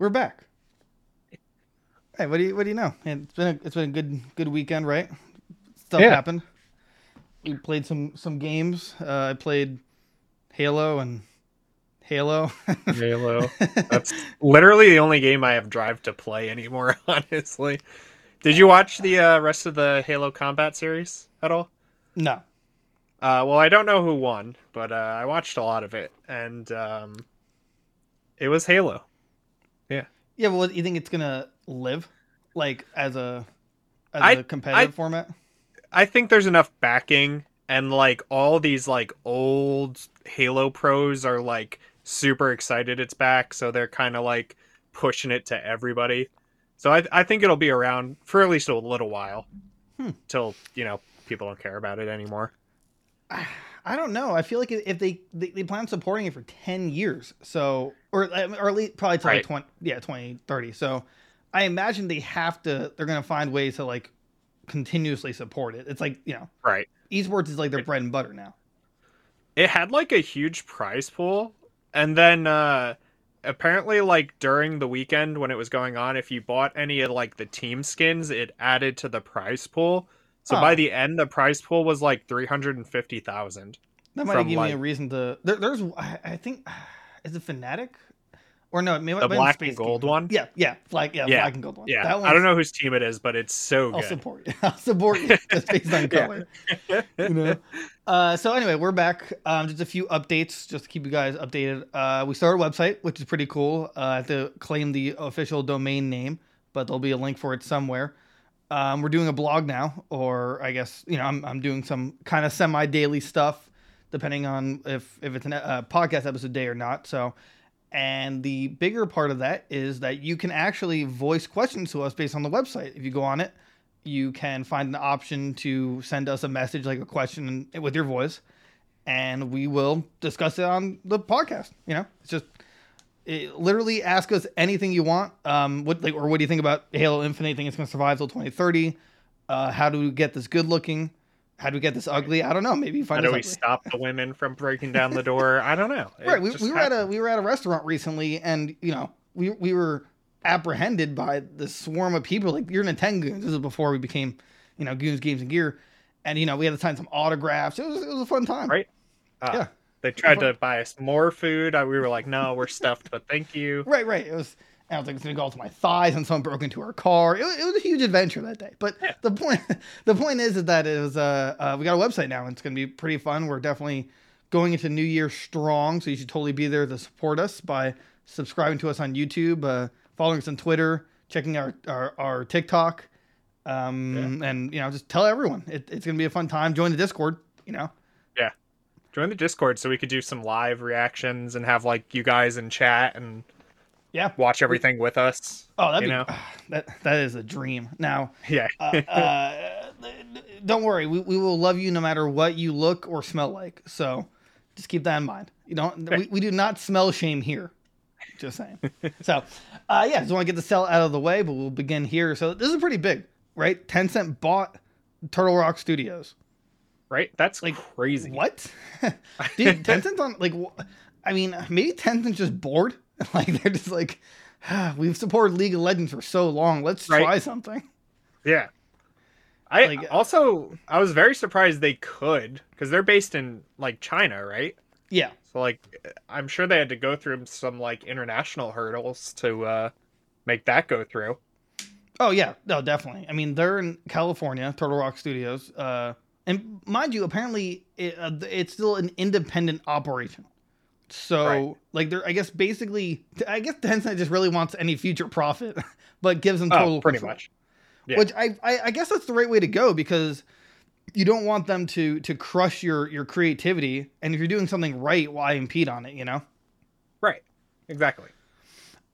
We're back. Hey, what do you what do you know? It's been a, it's been a good good weekend, right? Stuff Yeah. happened. We played some some games. Uh, I played Halo and Halo. Halo. That's literally the only game I have drive to play anymore, honestly. Did you watch the uh, rest of the Halo Combat series at all? no. Uh, well, I don't know who won, but uh, I watched a lot of it, and um, it was Halo. Yeah, well, you think it's gonna live like as a as I- a competitive I- format? I think there's enough backing, and like all these like old Halo pros are like super excited it's back, so they're kind of like pushing it to everybody. So I I think it'll be around for at least a little while, Hmm. till you know people don't care about it anymore. I don't know. I feel like if they they, they plan on supporting it for ten years, so or or at least probably till like twenty yeah twenty thirty. So I imagine they have to. They're gonna find ways to like continuously support it. It's like you know, Right. esports is like their bread and butter now. It had like a huge prize pool, and then uh apparently like during the weekend when it was going on, if you bought any of like the team skins, it added to the prize pool. So Oh. by the end, the prize pool was like three hundred and fifty thousand. That might give me a reason to. There, there's I, I think is it Fnatic or no? Maybe The black and gold one? Yeah, yeah, flag yeah, Yeah. black and gold one. Yeah, that I don't know whose team it is, but it's so I'll good. support you. I'll support you just based on color. you know. Uh, so anyway, we're back. Um, just a few updates, just to keep you guys updated. Uh, we started a website, which is pretty cool. Uh, I have to claim the official domain name, but there'll be a link for it somewhere. Um, we're doing a blog now, or I guess you know, I'm I'm doing some kind of semi daily stuff, depending on if if it's a podcast episode day or not. So. And the bigger part of that is that you can actually voice questions to us based on the website. If you go on it, you can find an option to send us a message, like a question with your voice, and we will discuss it on the podcast. You know, it's just it, literally ask us anything you want. Um, what like or what do you think about Halo Infinite? Think it's going to survive till 2030? Uh, how do we get this good looking? How do we get this ugly? I don't know. Maybe you How do we ugly. stop the women from breaking down the door? I don't know. It Right. We, we were at a we were at a restaurant recently, and you know we we were apprehended by the swarm of people. Like you're in a ten goons. This is before we became, you know, goons games and gear, and you know we had to sign some autographs. It was it was a fun time. Right. Ah, yeah. They tried to buy us more food. We were like, no, we're stuffed, but thank you. Right. Right. It was. I was like, it's gonna go to my thighs, and someone broke into our car. It, was- it was a huge adventure that day. But Yeah. the point, the point is, is that it was. Uh, uh, we got a website now, and it's gonna be pretty fun. We're definitely going into New Year strong, so you should totally be there to support us by subscribing to us on YouTube, uh, following us on Twitter, checking our our, our TikTok, um, and you know, just tell everyone it, it's gonna be a fun time. Join the Discord. You know, Join the Discord so we could do some live reactions and have like you guys in chat and yeah. watch everything with us. Oh, that'd You be know? that that is a dream. Now. Yeah. uh, uh, don't worry, we, we will love you no matter what you look or smell like. So just keep that in mind. You don't we, we do not smell shame here. Just saying. so uh, yeah, just want to get the sell out of the way, but we'll begin here. So this is pretty big, right? Tencent bought Turtle Rock Studios. Right? That's Like, crazy. What? Dude, Tencent's on like wh- I mean, maybe Tencent's just bored. like they're just like "Ah, we've supported League of Legends for so long. Let's Right. try something. Yeah. I Like- also I was very surprised they could because they're based in like China, right? Yeah. So like I'm sure they had to go through some like international hurdles to uh make that go through. Oh yeah, no, definitely. I mean, they're in California, Turtle Rock Studios, uh, and mind you, apparently it, uh, it's still an independent operation. So, Right. like, they're I guess basically, I guess Tencent just really wants any future profit, but gives them Oh, total pretty control. much. Yeah. Which I, I I guess that's the right way to go because you don't want them to to crush your your creativity, and if you're doing something right, why impede on it? You know. Right. Exactly.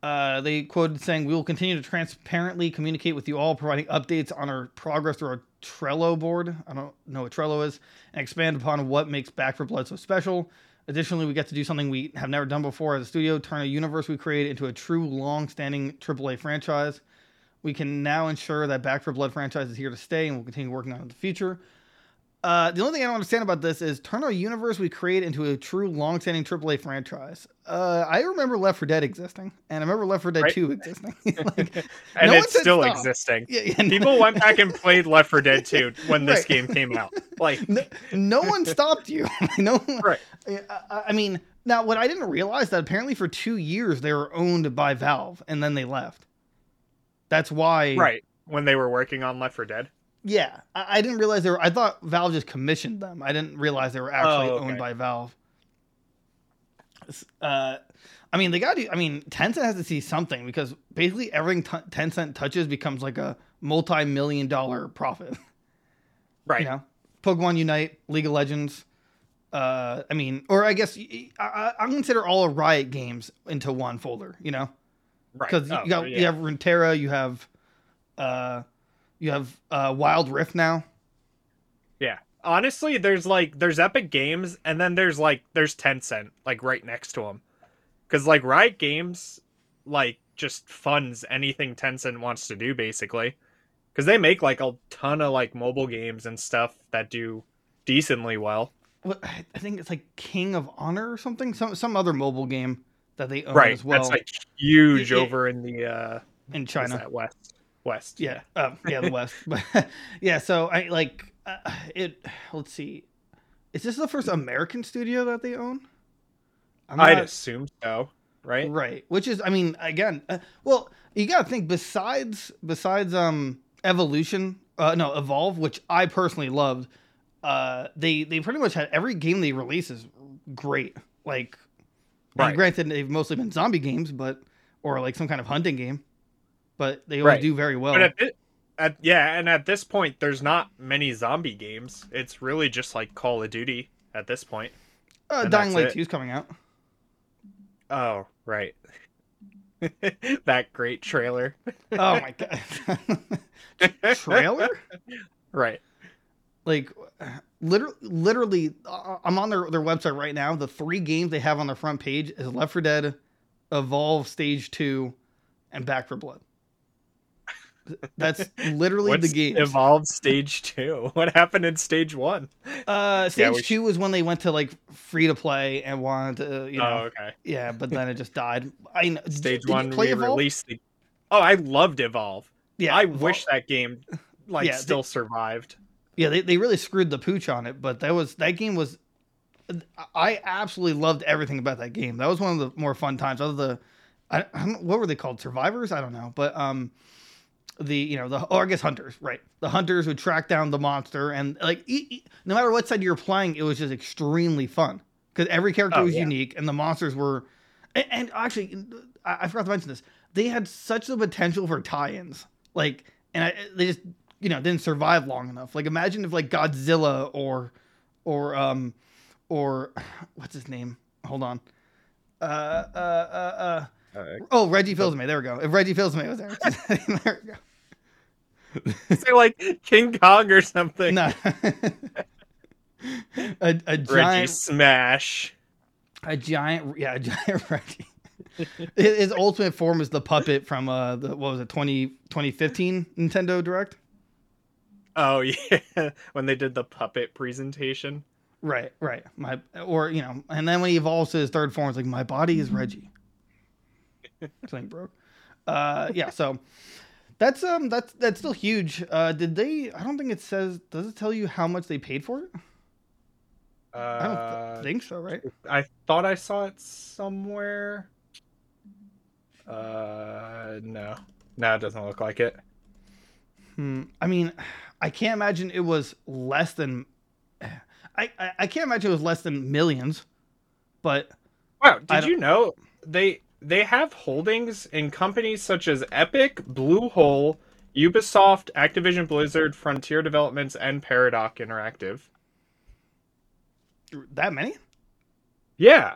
Uh, they quoted saying, "We will continue to transparently communicate with you all, providing updates on our progress through our Trello board. I don't know what Trello is, and expand upon what makes Back 4 Blood so special. Additionally, we get to do something we have never done before as a studio: turn a universe we created into a true, long-standing AAA franchise. We can now ensure that Back 4 Blood franchise is here to stay, and we'll continue working on it in the future." Uh, the only thing I don't understand about this is turn our universe we create into a true long-standing AAA franchise. Uh, I remember Left 4 Dead existing, and I remember Left 4 Dead Right. 2 existing. like, and no it's still stop. existing. yeah, yeah, no- People went back and played Left 4 Dead 2 when this Right. game came out. Like, no, no one stopped you. no, one- Right. I, I mean, now what I didn't realize that apparently for two years they were owned by Valve, and then they left. That's why, right when they were working on Left 4 Dead. Yeah, I, I didn't realize they were. I thought Valve just commissioned them. I didn't realize they were actually Oh, okay. owned by Valve. Uh, I mean, they got to. I mean, Tencent has to see something because basically everything t- Tencent touches becomes like a multi-million dollar profit. Right. You know, Pokemon Unite, League of Legends. Uh, I mean, or I guess y- I, I consider all of Riot games into one folder. You know, right. because Oh, you got yeah. you have Runeterra, you have, uh, you have uh, Wild Rift now. Yeah. Honestly, there's like there's Epic Games and then there's like there's Tencent like right next to them. Cuz like Riot Games like just funds anything Tencent wants to do basically. Cuz they make like a ton of like mobile games and stuff that do decently well. what I think it's like King of Honor or something, some some other mobile game that they own right. as well That's like huge yeah. over in the uh in China. West. West. Yeah, uh, yeah, the West. But yeah, so I like uh, it. Let's see, is this the first American studio that they own? I'm I'd not- assume so, right? right. Which is, I mean, again, uh, well, you got to think besides besides um Evolution, uh, no, Evolve, which I personally loved. Uh, they they pretty much had every game they release is great. Like, Right. granted, they've mostly been zombie games, but or like some kind of hunting game, but they always Right. do very well. But at, thi- at yeah, and at this point, there's not many zombie games. It's really just like Call of Duty at this point. uh, Dying that's Light 2 is coming out. Oh, right. that great trailer. Oh my god, trailer! Right. Like, literally, literally, uh, I'm on their their website right now. The three games they have on their front page is Left 4 Dead, Evolve Stage Two, and Back 4 Blood. That's literally What's the game. Evolved Stage Two? What happened in Stage One? Uh, Stage Yeah, we Two was when they went to like free to play and wanted to, you know, Oh, okay. yeah, but then it just died. I know. Stage did One play Evolve? re-released. The... Oh, I loved Evolve. Yeah, I Evol- wish that game like Yeah, they- still survived. Yeah, they, they really screwed the pooch on it, but that was that game was I absolutely loved everything about that game. That was one of the more fun times. Other the I, I don't what were they called? Survivors? I don't know. But um the you know the or I guess hunters, right? The hunters would track down the monster and like e- e- no matter what side you were playing, it was just extremely fun because every character Oh, was yeah. unique and the monsters were and, and actually I, I forgot to mention this. They had such the potential for tie-ins. Like and I, they just you know didn't survive long enough. Like imagine if like Godzilla or or um or what's his name? Hold on. Uh uh uh uh Oh Reggie Fils-Aimé. There we go. If Reggie Fils-Aimé was there, there we go. say like King Kong or something. No. a, a Reggie Smash. a giant yeah a giant Reggie. his, his ultimate form is the puppet from uh the what was it 20 2015 Nintendo Direct. Oh yeah, when they did the puppet presentation. Right, right. My or you know, and then when he evolves to his third form, it's like my body is Reggie. Something broke. Uh, yeah. So that's um that's that's still huge. Uh, did they? I don't think it says. Does it tell you how much they paid for it? I don't Uh, th- think so. Right. I thought I saw it somewhere. Uh, no, no, it doesn't look like it. Hmm. I mean, I can't imagine it was less than. I, I I can't imagine it was less than millions, but Wow, did you know they they have holdings in companies such as Epic, Bluehole, Ubisoft, Activision Blizzard, Frontier Developments, and Paradox Interactive? that many? Yeah,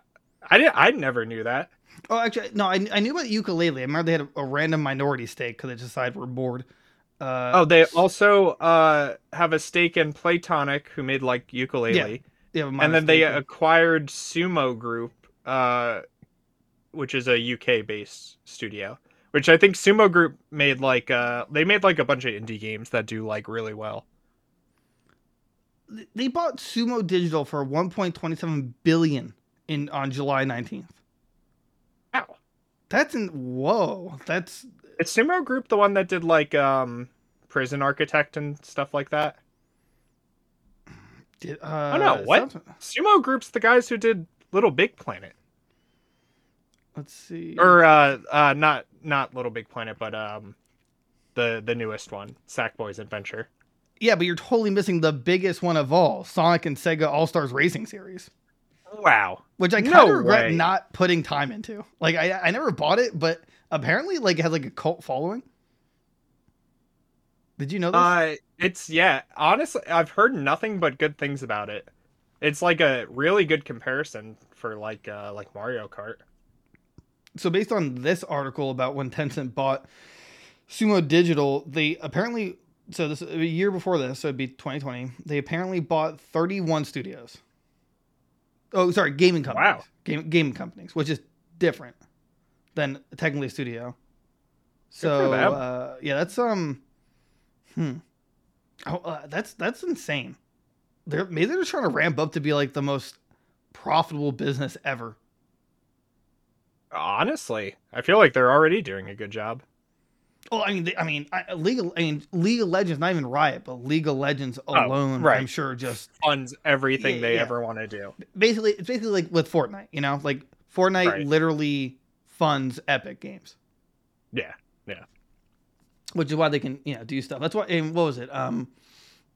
I did. I never knew that. Oh, actually, no. I, I knew about Yooka-Laylee. I remember they had a, a random minority stake because they decided we're bored. Uh, Oh, they also uh have a stake in Playtonic, who made like Yooka-Laylee. a and then they acquired Sumo Group, uh, which is a UK based studio. Which I think Sumo Group made like uh they made like a bunch of indie games that do like really well. they bought Sumo Digital for 1.27 billion in on July 19th. Wow. That's in whoa. That's Is Sumo Group the one that did like um Prison Architect and stuff like that? uh, oh no, what? Sumo Group's the guys who did Little Big Planet. Let's see. Or uh uh not not Little Big Planet, but um the the newest one, Sackboy's Adventure. Yeah, but you're totally missing the biggest one of all, Sonic and Sega All Stars Racing Series. Wow. Which I kind of no regret way. not putting time into. Like I I never bought it, but apparently like it has like a cult following. Did you know this? Uh it's yeah, honestly I've heard nothing but good things about it. It's like a really good comparison for like uh like Mario Kart. So based on this article about when Tencent bought Sumo Digital, they apparently so this a year before this, so it'd be 2020. They apparently bought 31 studios. Oh, sorry, gaming companies. Wow. Game, gaming companies, which is different than technically a studio. So uh, yeah, that's um, hmm, oh, uh, that's that's insane. They're maybe they're just trying to ramp up to be like the most profitable business ever. Honestly, I feel like they're already doing a good job. Well, I mean, they, I mean, I, League. Of, I mean, League of Legends, not even Riot, but League of Legends alone, oh, right. I'm sure just funds everything yeah, they yeah. ever want to do. Basically, it's basically like with Fortnite. You know, like Fortnite right. literally funds Epic Games. Yeah, yeah. Which is why they can, you know, do stuff. That's why. And what was it? Um,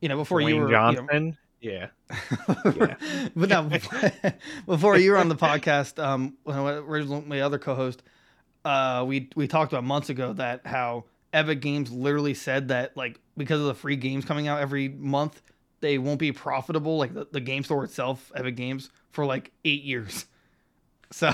you know, before Dwayne you were Johnson. You know, yeah. yeah. but now, before you were on the podcast, um, when I originally my other co-host uh, we we talked about months ago that how Epic Games literally said that like because of the free games coming out every month, they won't be profitable like the, the game store itself, Epic Games, for like eight years. So,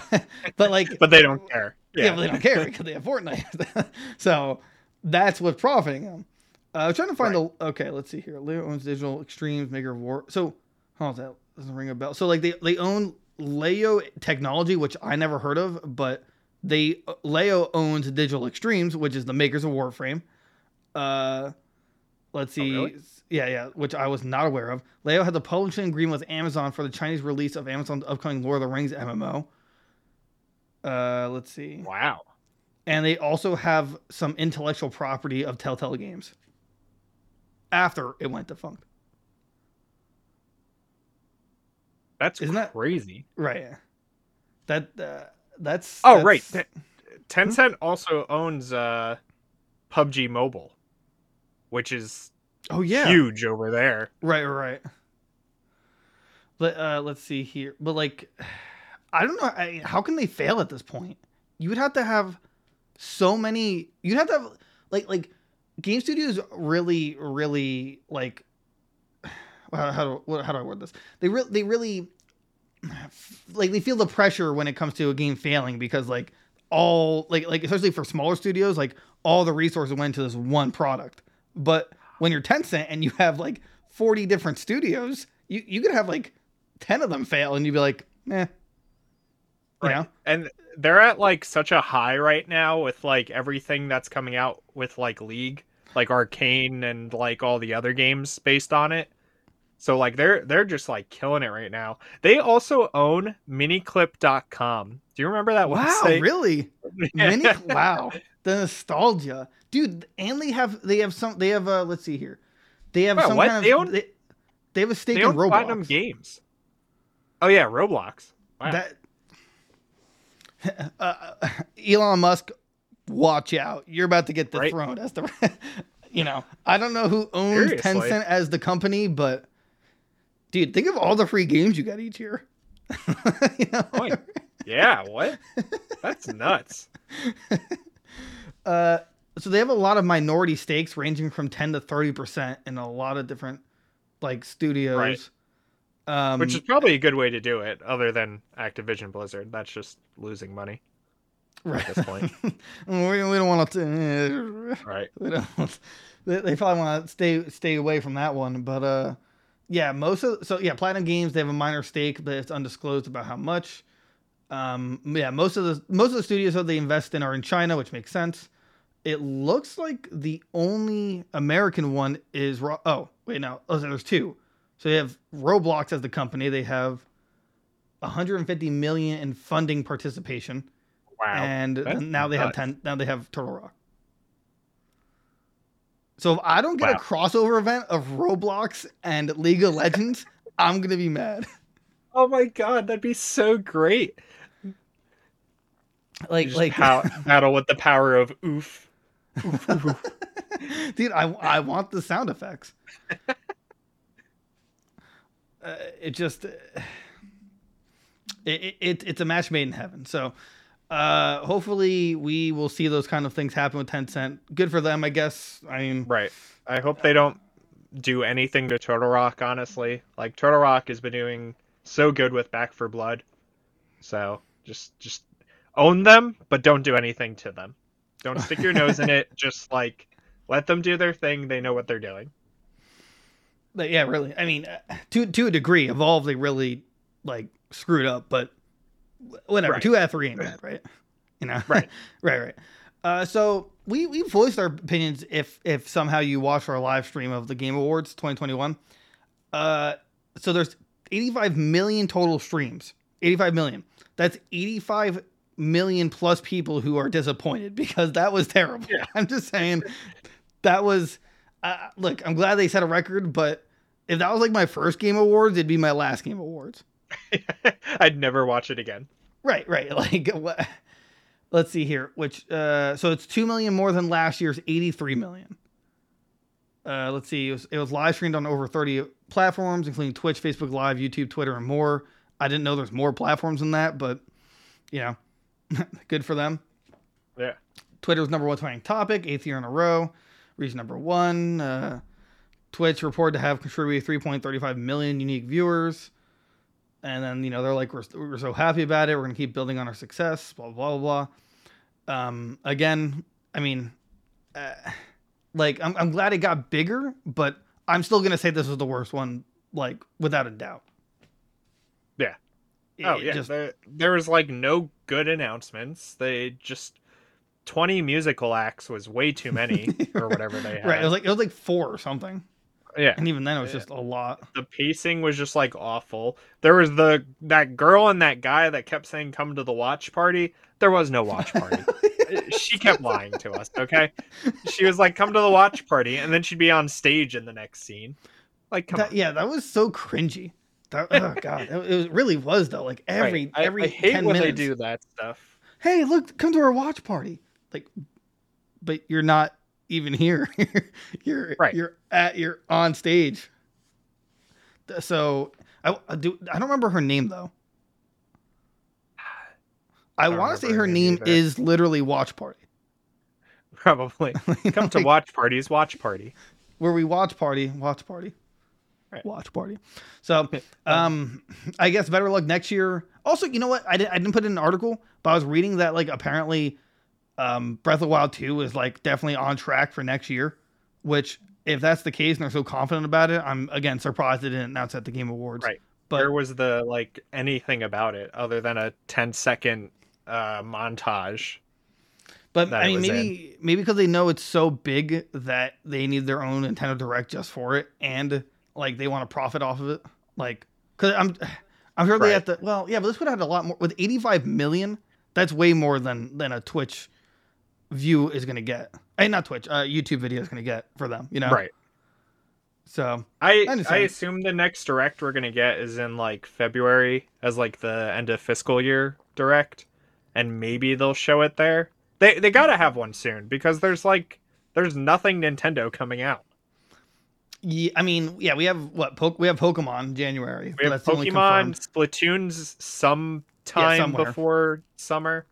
but like, but they don't care. Yeah, yeah but they don't care because they have Fortnite. so that's what's profiting them. Uh, I'm trying to find right. the okay. Let's see here. Leyou owns Digital Extremes, maker of War. So, how that doesn't ring a bell. So like they they own Leyou Technology, which I never heard of, but they Leyou owns Digital Extremes, which is the makers of Warframe. Uh, let's see. Oh, really? Yeah, yeah, which I was not aware of. Leyou had the publishing agreement with Amazon for the Chinese release of Amazon's upcoming Lord of the Rings MMO. Uh, let's see. Wow. And they also have some intellectual property of Telltale Games. After it went defunct. That's Isn't that, crazy. Right. That uh, that's oh that's... right. Tencent also owns uh, PUBG Mobile, which is oh yeah huge over there. Right, right. Let uh, let's see here, but like, I don't know. I, how can they fail at this point? You would have to have so many. You'd have to have like like game studios really really like. How, how do how do I word this? They really they really like they feel the pressure when it comes to a game failing because like all like like especially for smaller studios like all the resources went to this one product but when you're Tencent and you have like 40 different studios you you could have like 10 of them fail and you'd be like eh right. know and they're at like such a high right now with like everything that's coming out with like league like arcane and like all the other games based on it so like they're they're just like killing it right now. They also own miniclip.com. Do you remember that wow, website? really? Mini wow. The nostalgia. Dude, and they have they have some they have uh let's see here. They have some what? kind of they, own, they, they have a stake in Roblox. Platinum Games. Oh yeah, Roblox. Wow. That uh, Elon Musk, watch out! You're about to get dethroned right. as the, you know. I don't know who owns Seriously. Tencent as the company, but dude, think of all the free games you got each year. you know? oh, yeah, what? That's nuts. uh, so they have a lot of minority stakes ranging from 10 to 30% in a lot of different like studios. Right. Um, Which is probably a good way to do it, other than Activision Blizzard. That's just losing money right. at this point. we, we don't want to. Uh, right. We don't. They, they probably want to stay stay away from that one, but uh, yeah, most of so yeah, Platinum Games they have a minor stake, but it's undisclosed about how much. Um, yeah, most of the most of the studios that they invest in are in China, which makes sense. It looks like the only American one is oh wait no oh there's two. So they have Roblox as the company. They have 150 million in funding participation, Wow. and that's now they have 10. Now they have Turtle Rock. So if I don't get a crossover event of Roblox and League of Legends, I'm gonna be mad. Oh my god, that'd be so great. Like like pow- battle with the power of oof. dude, I I want the sound effects. Uh, it just it, it, it it's a match made in heaven. So uh hopefully we will see those kind of things happen with Tencent. Good for them, I guess. I mean, Right. I hope they don't do anything to Turtle Rock, honestly. Like Turtle Rock has been doing so good with Back 4 Blood. So just just own them, but don't do anything to them. Don't stick your nose in it. Just like let them do their thing. They know what they're doing. But yeah, really. I mean, uh, to to a degree, Evolve they really like screwed up, but whatever. Right. Two out of three ain't bad, right? You know, Right. right, right. Uh, so we we voiced our opinions if if somehow you watch our live stream of the Game Awards 2021. Uh, so there's 85 million total streams. 85 million. That's 85 million plus people who are disappointed because that was terrible. Yeah. I'm just saying that was uh, look, I'm glad they set a record, but if that was like my first game awards, it'd be my last game awards. I'd never watch it again. Right, right. Like what let's see here, which uh so it's 2 million more than last year's 83 million. Uh let's see, it was, it was live streamed on over 30 platforms including Twitch, Facebook Live, YouTube, Twitter and more. I didn't know there's more platforms than that, but you know, good for them. Yeah. Twitter was number one trending topic, eighth year in a row. Reach number one. Uh, Twitch reported to have contributed 3.35 million unique viewers. And then, you know, they're like, we're, we're so happy about it. We're going to keep building on our success, blah, blah, blah, blah. Um, again, I mean, uh, like, I'm, I'm glad it got bigger, but I'm still going to say this was the worst one, like, without a doubt. Yeah. It- Oh yeah, just- there, there was like no good announcements. They just twenty musical acts was way too many or whatever they had. right. It was like, it was like four or something. yeah, And even then, it was just a lot. the pacing was just like awful. There was the that girl and that guy that kept saying come to the watch party. There was no watch party. she kept lying to us, okay? She was like come to the watch party and then she'd be on stage in the next scene. Like come That, on. yeah, that was so cringy. That, oh god, it, really was though. Like every Right. I- every I, hate 10 when minutes. they do that stuff. Hey, look, come to our watch party. Like, but you're not even here. you're Right. You're at you're on stage. So I, I do. I don't remember her name though. I don't want to say her name either. is literally Watch Party. Probably. Come to watch parties, watch party. where we watch party, watch party, Right. watch party. So, um, I guess better luck next year. Also, you know what? I didn't I didn't put in an article, but I was reading that like apparently, um, Breath of the Wild two is like definitely on track for next year. Which, if that's the case and they're so confident about it, I'm again surprised they didn't announce at the Game Awards. Right. But Where was the like anything about it other than a 10 second uh montage? But that I mean, maybe maybe because they know it's so big that they need their own Nintendo Direct just for it, and like they want to profit off of it. Like, because I'm I'm sure they have to. Well, yeah, but this would have had a lot more with 85 million. That's way more than than a Twitch view is gonna get. Hey, not Twitch, uh, YouTube video is gonna get for them. You know, Right. So I I understand. assume the next direct we're gonna get is in like February as like the end of fiscal year direct, and maybe they'll show it there. They they gotta have one soon because there's like there's nothing Nintendo coming out. yeah, I mean, yeah, we have what? Po- we have Pokemon January. We have that's the only Pokemon, confirmed- Splatoon's sometime somewhere. before summer,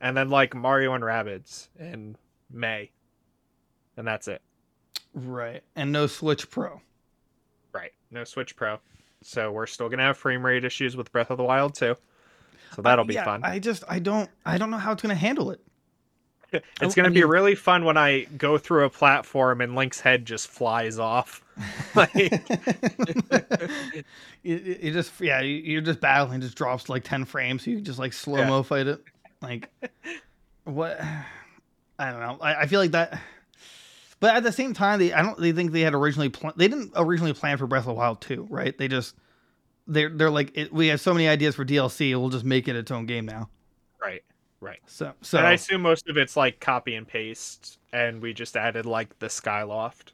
and then like Mario and Rabbids in May, and that's it. right? And no Switch Pro. Right. No Switch Pro. So we're still gonna have frame rate issues with Breath of the Wild too. So that'll be Yeah, fun. I just I don't I don't know how it's gonna handle it. it's gonna be mean- really fun when I go through a platform and Link's head just flies off. like you, you just yeah you- you're just battling just drops like 10 frames so you just like slow mo fight it like what i don't know I, I feel like that But at the same time, they I don't they think they had originally pl- they didn't originally plan for Breath of the Wild 2, right? They just they're they're like it, we have so many ideas for DLC, we'll just make it its own game now. Right. Right. So so And I assume most of it's like copy and paste, and we just added like the Skyloft,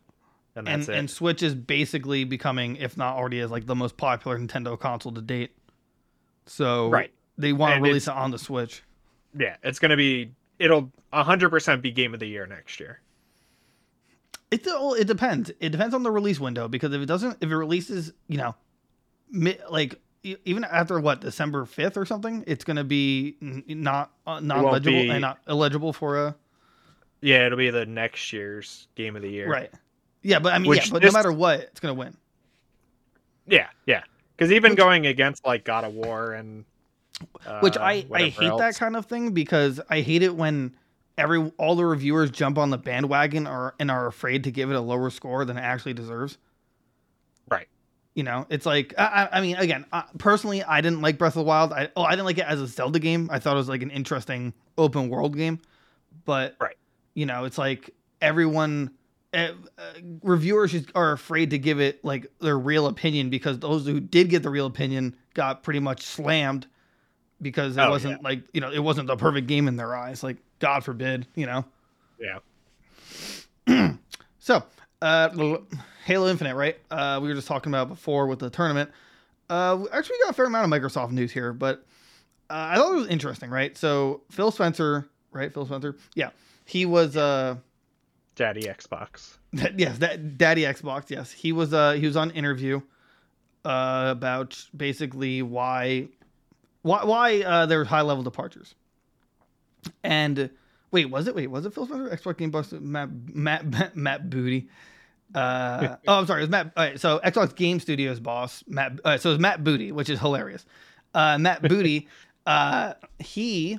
and and that's it. and Switch is basically becoming, if not already, is like the most popular Nintendo console to date. So Right. they want to release it on the Switch. Yeah, it's gonna be. It'll hundred percent be game of the year next year. It all it depends. It depends on the release window because if it doesn't, if it releases, you know, like even after what December fifth or something, it's gonna be n- not uh, not legible be- and not eligible for a Yeah, it'll be the next year's game of the year. right. Yeah, but I mean, Which yeah, but no matter what, it's gonna win. Yeah, yeah. Because even Which- going against like God of War and uh, Which I I whatever hate that kind of thing because I hate it when every all the reviewers jump on the bandwagon or and are afraid to give it a lower score than it actually deserves. Right. You know, it's like I, I I mean, again, uh, personally, I didn't like Breath of the Wild. I oh, I didn't like it as a Zelda game. I thought it was like an interesting open world game, but Right. You know, it's like everyone. Uh, uh, reviewers are afraid to give it like their real opinion because those who did get the real opinion got pretty much slammed because it Oh, wasn't like you know it wasn't the perfect game in their eyes. Like god forbid you know? Yeah. so uh halo infinite right? Uh we were just talking about before with the tournament. Uh we got a fair amount of microsoft news here but uh, i thought it was interesting right? So phil spencer right? Phil spencer? Yeah. He was uh Daddy Xbox. that, yes, that Daddy Xbox. Yes, he was. Uh, he was on interview uh, about basically why, why, why uh, there were high level departures. And wait, was it? Wait, was it Phil Spencer? Xbox Game Boss Matt Matt Matt, Matt Booty. Uh, oh, I'm sorry. It was Matt. All right, so Xbox Game Studios boss Matt. So it was Matt Booty, which is hilarious. Uh, Matt Booty. uh, he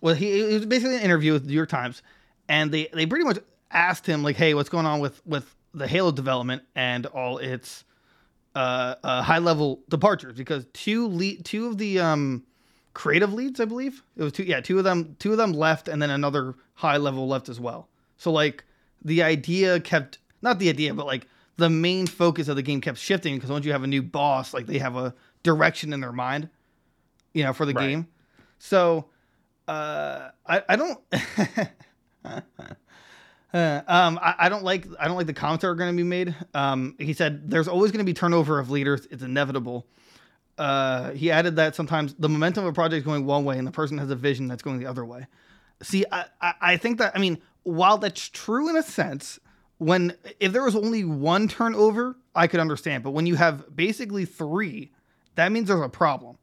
well, he it was basically an interview with the New York Times, and they they pretty much asked him like, "Hey, what's going on with with the Halo development and all its uh, uh high level departures?" Because two lead, two of the um creative leads, I believe it was two. Yeah, two of them, two of them left, and then another high level left as well. So like the idea kept not the idea, but like the main focus of the game kept shifting because once you have a new boss, like they have a direction in their mind, you know, for the Right. game. So uh, I I don't. Uh, um, I, I don't like I don't like the comments that are going to be made. Um, he said there's always going to be turnover of leaders. It's inevitable. Uh, he added that sometimes the momentum of a project is going one way and the person has a vision that's going the other way. See, I, I, I think that I mean, while that's true in a sense, when if there was only one turnover, I could understand. But when you have basically three, that means there's a problem.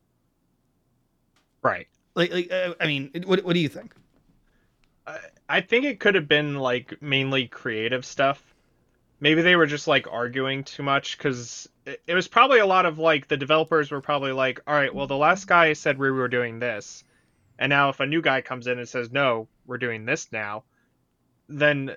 Right. Like, like uh, I mean, what what do you think? I, think it could have been like mainly creative stuff. Maybe they were just like arguing too much because it, it was probably a lot of like the developers were probably like, all right, well, the last guy said we were doing this. And now if a new guy comes in and says, no, we're doing this now, then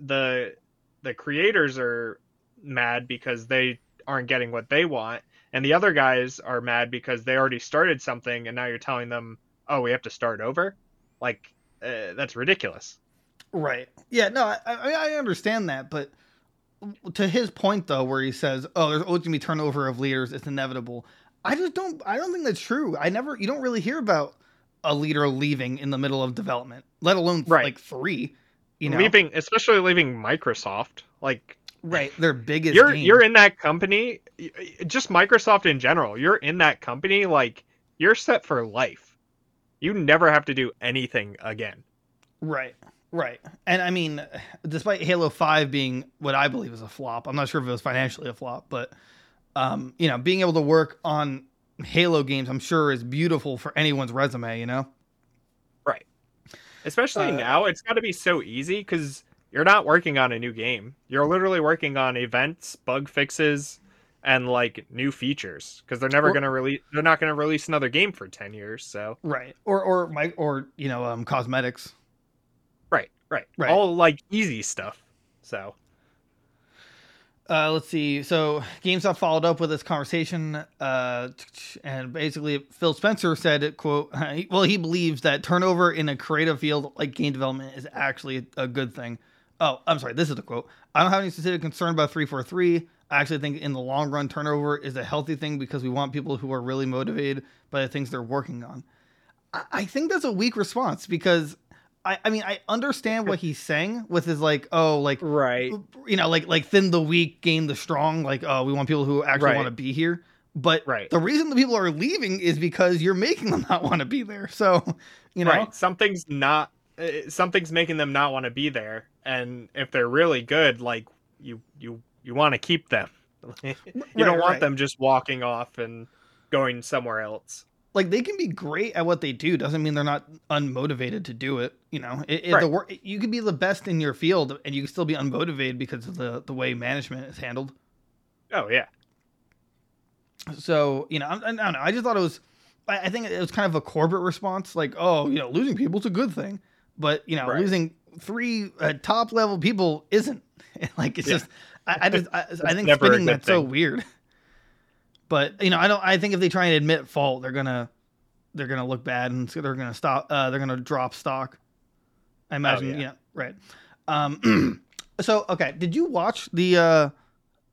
the the creators are mad because they aren't getting what they want and the other guys are mad because they already started something and now you're telling them oh we have to start over like uh, that's ridiculous Right. Yeah. No, I, I I understand that, but to his point though, where he says, "Oh, there's always gonna be turnover of leaders. It's inevitable." I just don't. I don't think that's true. I never. You don't really hear about a leader leaving in the middle of development, let alone Right. like three. You know, leaving especially leaving microsoft like right? Their biggest. you're game. you're in that company just microsoft in general you're in that company like you're set for life you never have to do anything again Right. Right. And I mean, despite Halo 5 being what I believe is a flop, I'm not sure if it was financially a flop, but um, you know, being able to work on Halo games, I'm sure is beautiful for anyone's resume, you know? Right. Especially Uh, now it's got to be so easy because you're not working on a new game you're literally working on events bug fixes and like new features because they're never Or- to release they're not going to release another game for 10 years so Right. Or or my or you know, um cosmetics. right right, Right. all like easy stuff so Uh, let's see. So GameSpot followed up with this conversation, uh, and basically Phil Spencer said, "quote Well, he believes that turnover in a creative field like game development is actually a good thing. Oh, I'm sorry. This is the quote. I don't have any specific concern about 343. I actually think in the long run, turnover is a healthy thing because we want people who are really motivated by the things they're working on. I, I think that's a weak response because I, I mean I understand what he's saying with his like oh like right you know like like thin the weak gain the strong like oh we want people who actually Right. want to be here but Right. the reason the people are leaving is because you're making them not want to be there so you know right something's not uh, something's making them not want to be there and if they're really good like you you you want to keep them. You don't want right. them just walking off and going somewhere else. Like they can be great at what they do doesn't mean they're not unmotivated to do it you know? It, it- the work you could be the best in your field and you can still be unmotivated because of the the way management is handled. Oh yeah. So you know I, I don't know. I just thought it was I, I think it was kind of a corporate response like oh you know losing people is a good thing but you know Right. losing three uh, top level people isn't. Like it's Yeah. just i, I just i, I think spinning that's so weird. But you know i don't i think if they try and admit fault they're gonna they're gonna look bad and so they're gonna stop uh they're gonna drop stock. I imagine yeah. yeah right. Um so okay did you watch the uh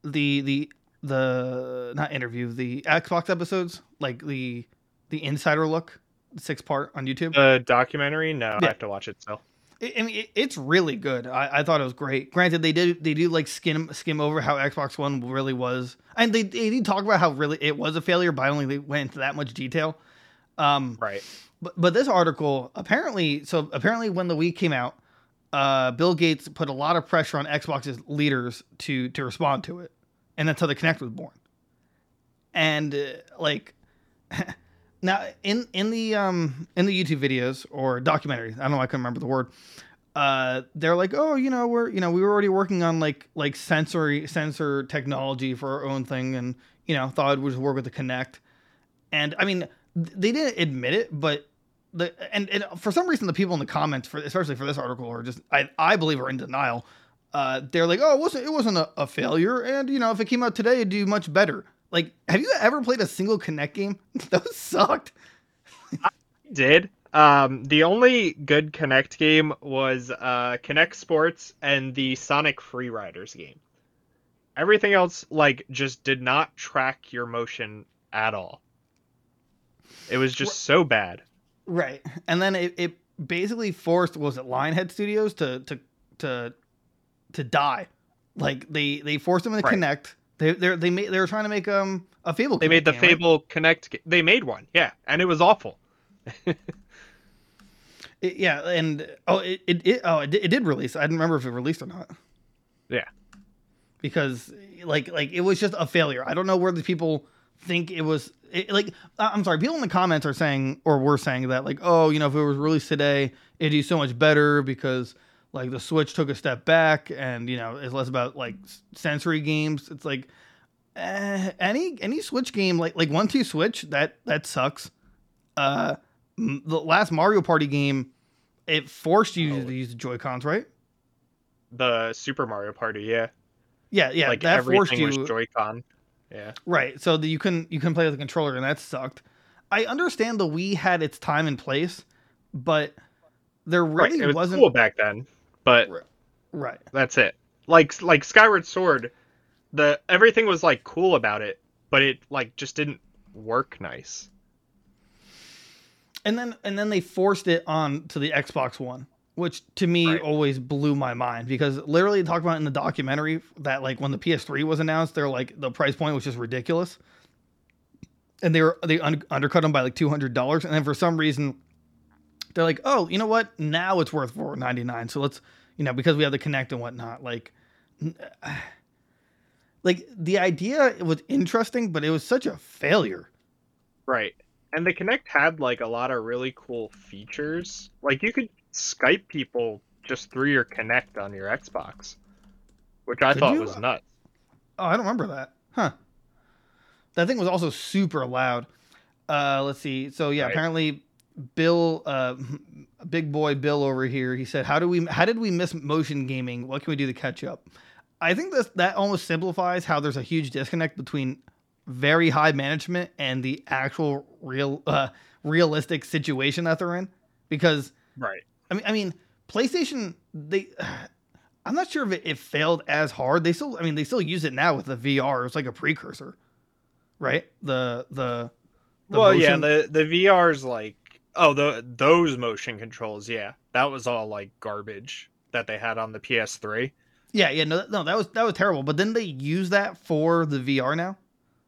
the the the not interview the xbox episodes? Like the the insider look six part on youtube? The documentary? No i have to watch it still. I I mean, it's really good. I, I thought it was great. Granted, they did they do like skim skim over how Xbox One really was, and they they did talk about how really it was a failure, but I only they went into that much detail. Um, right but but this article apparently, so apparently when the Wii came out, uh, Bill Gates put a lot of pressure on Xbox's leaders to to respond to it, and that's how the Kinect was born. And uh, like now in in the um in the YouTube videos or documentary, I don't know, I couldn't remember the word. Uh, they're like, oh, you know, we're you know we were already working on like like sensory sensor technology for our own thing, and you know thought it would work with the Kinect. And I mean, th- they didn't admit it, but the and, and for some reason the people in the comments for especially for this article are just I I believe are in denial. Uh, they're like, oh, it wasn't it wasn't a, a failure, and you know if it came out today, it'd do much better. Like, have you ever played a single Kinect game? Those sucked. I did um the only good Kinect game was uh Kinect sports and the sonic free riders game everything else like just did not track your motion at all it was just so bad Right, and then it, it basically forced was it Lionhead Studios to to to to die. Like they they forced them to Right. Kinect. They they they made they were trying to make um a Fable. they made the game, right? fable Kinect they made one yeah and it was awful It- yeah, and oh, it, it, it oh it, did- it did release. I didn't remember if it released or not. Yeah. because like like it was just a failure. I don't know where the people think it was. It, like I'm sorry, people in the comments are saying or were saying that like oh you know if it was released today it'd do so much better because like the Switch took a step back and you know it's less about like sensory games. It's like eh, any any Switch game like like one two Switch that that sucks. Uh, m- the last Mario Party game, it forced you Oh. to use the Joy Cons, right? the super mario party yeah, Yeah, yeah. like that forced you was joy-con yeah right, so that you couldn't you couldn't play with the controller, and that sucked. I understand the Wii had its time and place, but there really right it was wasn't cool back then but right. That's it. Like like Skyward Sword, the everything was like cool about it, but it like just didn't work nice. and then and then they forced it on to the Xbox One, which to me Right. always blew my mind because literally they talked about in the documentary that like when the PS3 was announced, they're like the price point was just ridiculous, and they were they un- undercut them by like two hundred dollars, and then for some reason they're like, oh, you know what? Now it's worth four ninety nine, so let's you know because we have the Kinect and whatnot, like. Like the idea was interesting, but it was such a failure. Right. And the Kinect had like a lot of really cool features. Like you could Skype people just through your Kinect on your Xbox, which I Could thought you? was nuts. Oh, I don't remember that. Huh. That thing was also super loud. Uh, let's see. So yeah, Right. apparently Bill, uh, big boy Bill over here, he said, "How do we? How did we miss motion gaming? What can we do to catch up?" I think that that almost simplifies how there's a huge disconnect between very high management and the actual real, uh, realistic situation that they're in. Because Right. I mean, I mean, PlayStation. They, I'm not sure if it, it failed as hard. They still, I mean, they still use it now with the VR. It's like a precursor, right? The the, the well, yeah, motion- the the VR's like oh the those motion controls, yeah, that was all like garbage that they had on the PS3. yeah, yeah. No, no, that was that was terrible. But then they use that for the VR now.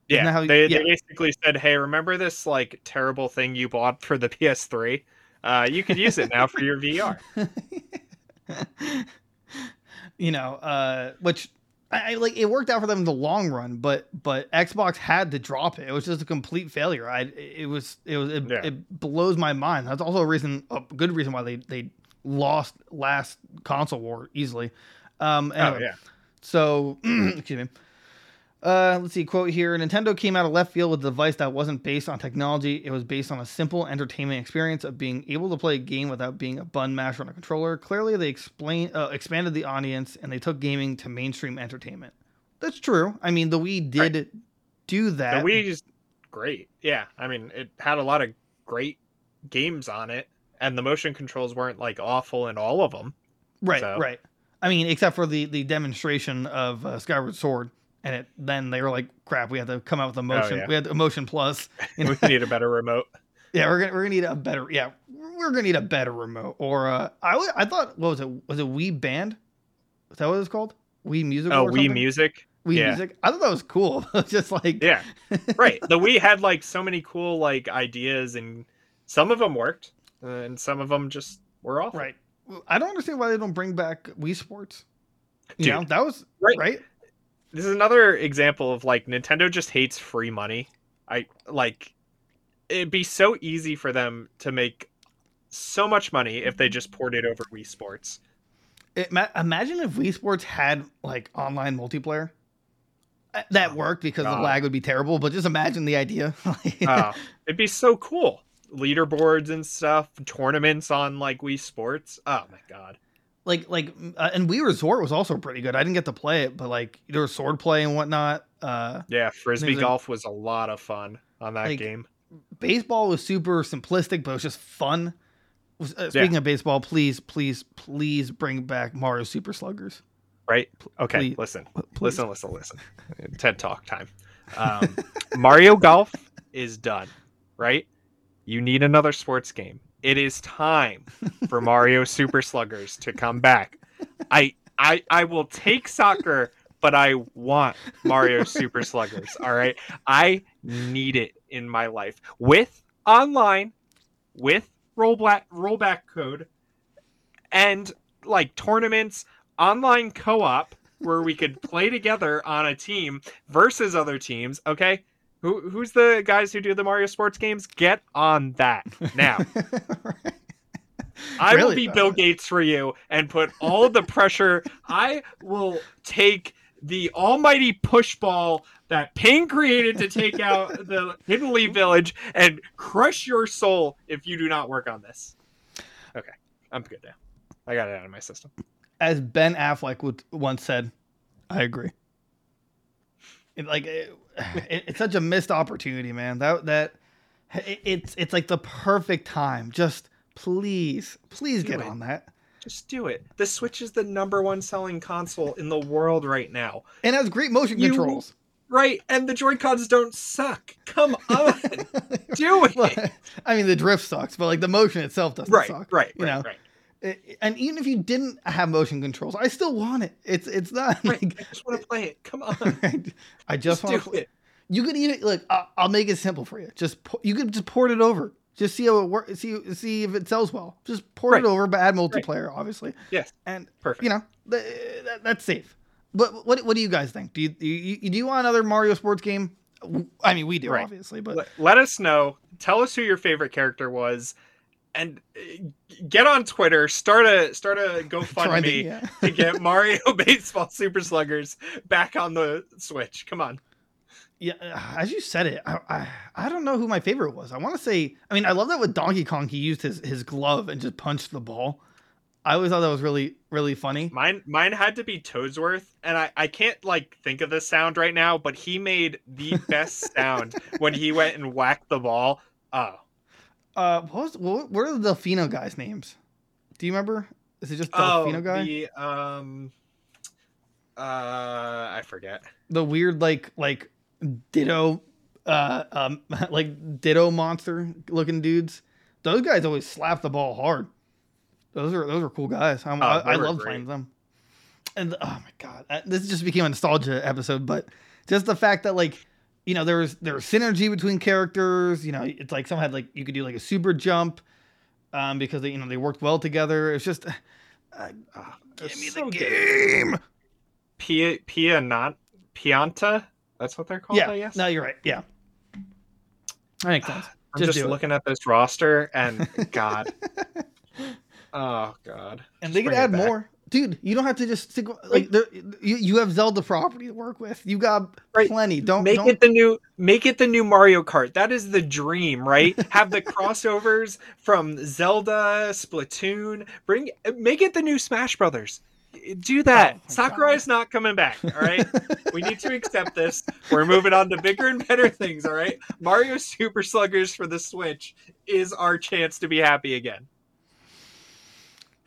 Yeah, how they, yeah. they basically said, "Hey, remember this like terrible thing you bought for the PS3? Uh, you could use it now for your VR." you know, uh, which I, I like. It worked out for them in the long run, but but Xbox had to drop it. It was just a complete failure. I it was it was it, Yeah. it blows my mind. That's also a reason, a good reason why they they lost last console war easily. Um, Oh yeah, so, excuse me. Uh, let's see, quote here. Nintendo came out of left field with a device that wasn't based on technology. It was based on a simple entertainment experience of being able to play a game without being a button masher on a controller. Clearly, they explain uh, expanded the audience and they took gaming to mainstream entertainment. That's true. I mean, the Wii did do that. the Wii is great. Yeah, I mean, it had a lot of great games on it, and the motion controls weren't like awful in all of them. right, so- right. I mean, except for the the demonstration of uh, Skyward Sword, and it then they were like, "Crap, we had to come out with emotion. Oh, yeah. We had emotion plus." You know? we need a better remote. Yeah, we're gonna we're gonna need a better yeah we're gonna need a better remote or uh I I thought what was it was it Wii Band is that what it's called Wii Music Oh, Wii? Music. Wii yeah. Music I thought that was cool just like Yeah, right. The Wii had like so many cool like ideas, and some of them worked, and some of them just were awful. right I don't understand why they don't bring back Wii Sports you know that was right. right this is another example of like Nintendo just hates free money. I like it'd be so easy for them to make so much money if they just ported over Wii Sports. It, imagine if Wii Sports had like online multiplayer Uh, that Oh, worked because the lag would be terrible but just imagine the idea Oh, it'd be so cool. Leaderboards and stuff, tournaments on like Wii Sports. Oh my god. Like like uh, and Wii Resort was also pretty good. I didn't get to play it, but like there was sword play and whatnot. Uh, Yeah, frisbee a- golf was a lot of fun on that Like, game. baseball was super simplistic, but it was just fun. Was- Uh, speaking of baseball, please, please, please bring back Mario Super Sluggers. Right? Okay, please- listen. Please. Listen, listen, listen. TED Talk time. Um, Mario Golf is done, right? You need another sports game. It is time for Mario Super Sluggers to come back. I I I will take soccer, but I want Mario Super Sluggers. All right, I need it in my life with online, with rollback rollback code, and like tournaments, online co-op where we could play together on a team versus other teams. Okay, who who's the guys who do the Mario sports games? Get on that now. I will be though? Bill Gates for you and put all the pressure. I will take the almighty push ball that Pain created to take out the Hidden Leaf Village and crush your soul if you do not work on this. Okay, I'm good now. I got it out of my system. As Ben Affleck would once said, I agree. It, like it, it- it's such a missed opportunity, man. That that it, it's it's like the perfect time. Just please, please Do get it. on that. Just do it. The Switch is the number one selling console in the world right now. And has great motion You- controls. Right, and the Joy Cons don't suck. Come on, do it. Well, I mean, the drift sucks, but like the motion itself doesn't right, suck. right, you right, know? right. And even if you didn't have motion controls, I still want it. It's it's not Right, like I just want to play it. Come on, I just just want do to. it. You could even look. I'll, I'll make it simple for you. Just po- you could just port it over. Just see how it works. See see if it sells well. Just port Right. it over, but add multiplayer, obviously. Yes, And perfect. you know th- that, that's safe. But what what do you guys think? Do you do you, do you want another Mario sports game? I mean, we do Right. obviously, but let, let us know. Tell us who your favorite character was, and uh, get on Twitter. Start a start a trying to- GoFundMe yeah. to get Mario Baseball Super Sluggers back on the Switch. Come on. Yeah, uh, as you said it, I, I I don't know who my favorite was. I want to say, I mean, I love that with Donkey Kong, he used his his glove and just punched the ball. I always thought that was really really funny. Mine mine had to be Toadsworth, and I, I can't like think of the sound right now, but he made the best sound when he went and whacked the ball. Oh, Uh, what was what, what are the Delfino guys' names? Do you remember? Is it just oh, Delfino guy? the um, Uh, I forget. The weird like like ditto uh um like ditto monster looking dudes. Those guys always slap the ball hard. Those are those are cool guys. I'm, Oh, I, I love great. playing them. And oh my god, this just became a nostalgia episode. But just the fact that like you know there was there was synergy between characters. You know, it's like some had like you could do like a super jump um because they you know they worked well together. It's just uh, Ah, give me so the good. game. Pia Pia not Pianta. That's what they're called. Yeah, I guess. no, you're right. Yeah, that makes sense. I'm just just, do it. looking at this roster and God. oh God. and Just they could add more. Dude, you don't have to just stick like there, you. You have Zelda property to work with. You got Right. plenty. Don't make don't, it the new make it the new Mario Kart. That is the dream, right? Have the crossovers from Zelda, Splatoon. Bring make it the new Smash Brothers. Do that. Oh my Sakurai's not coming back. All right. we need to accept this. We're moving on to bigger and better things. All right. Mario Super Sluggers for the Switch is our chance to be happy again.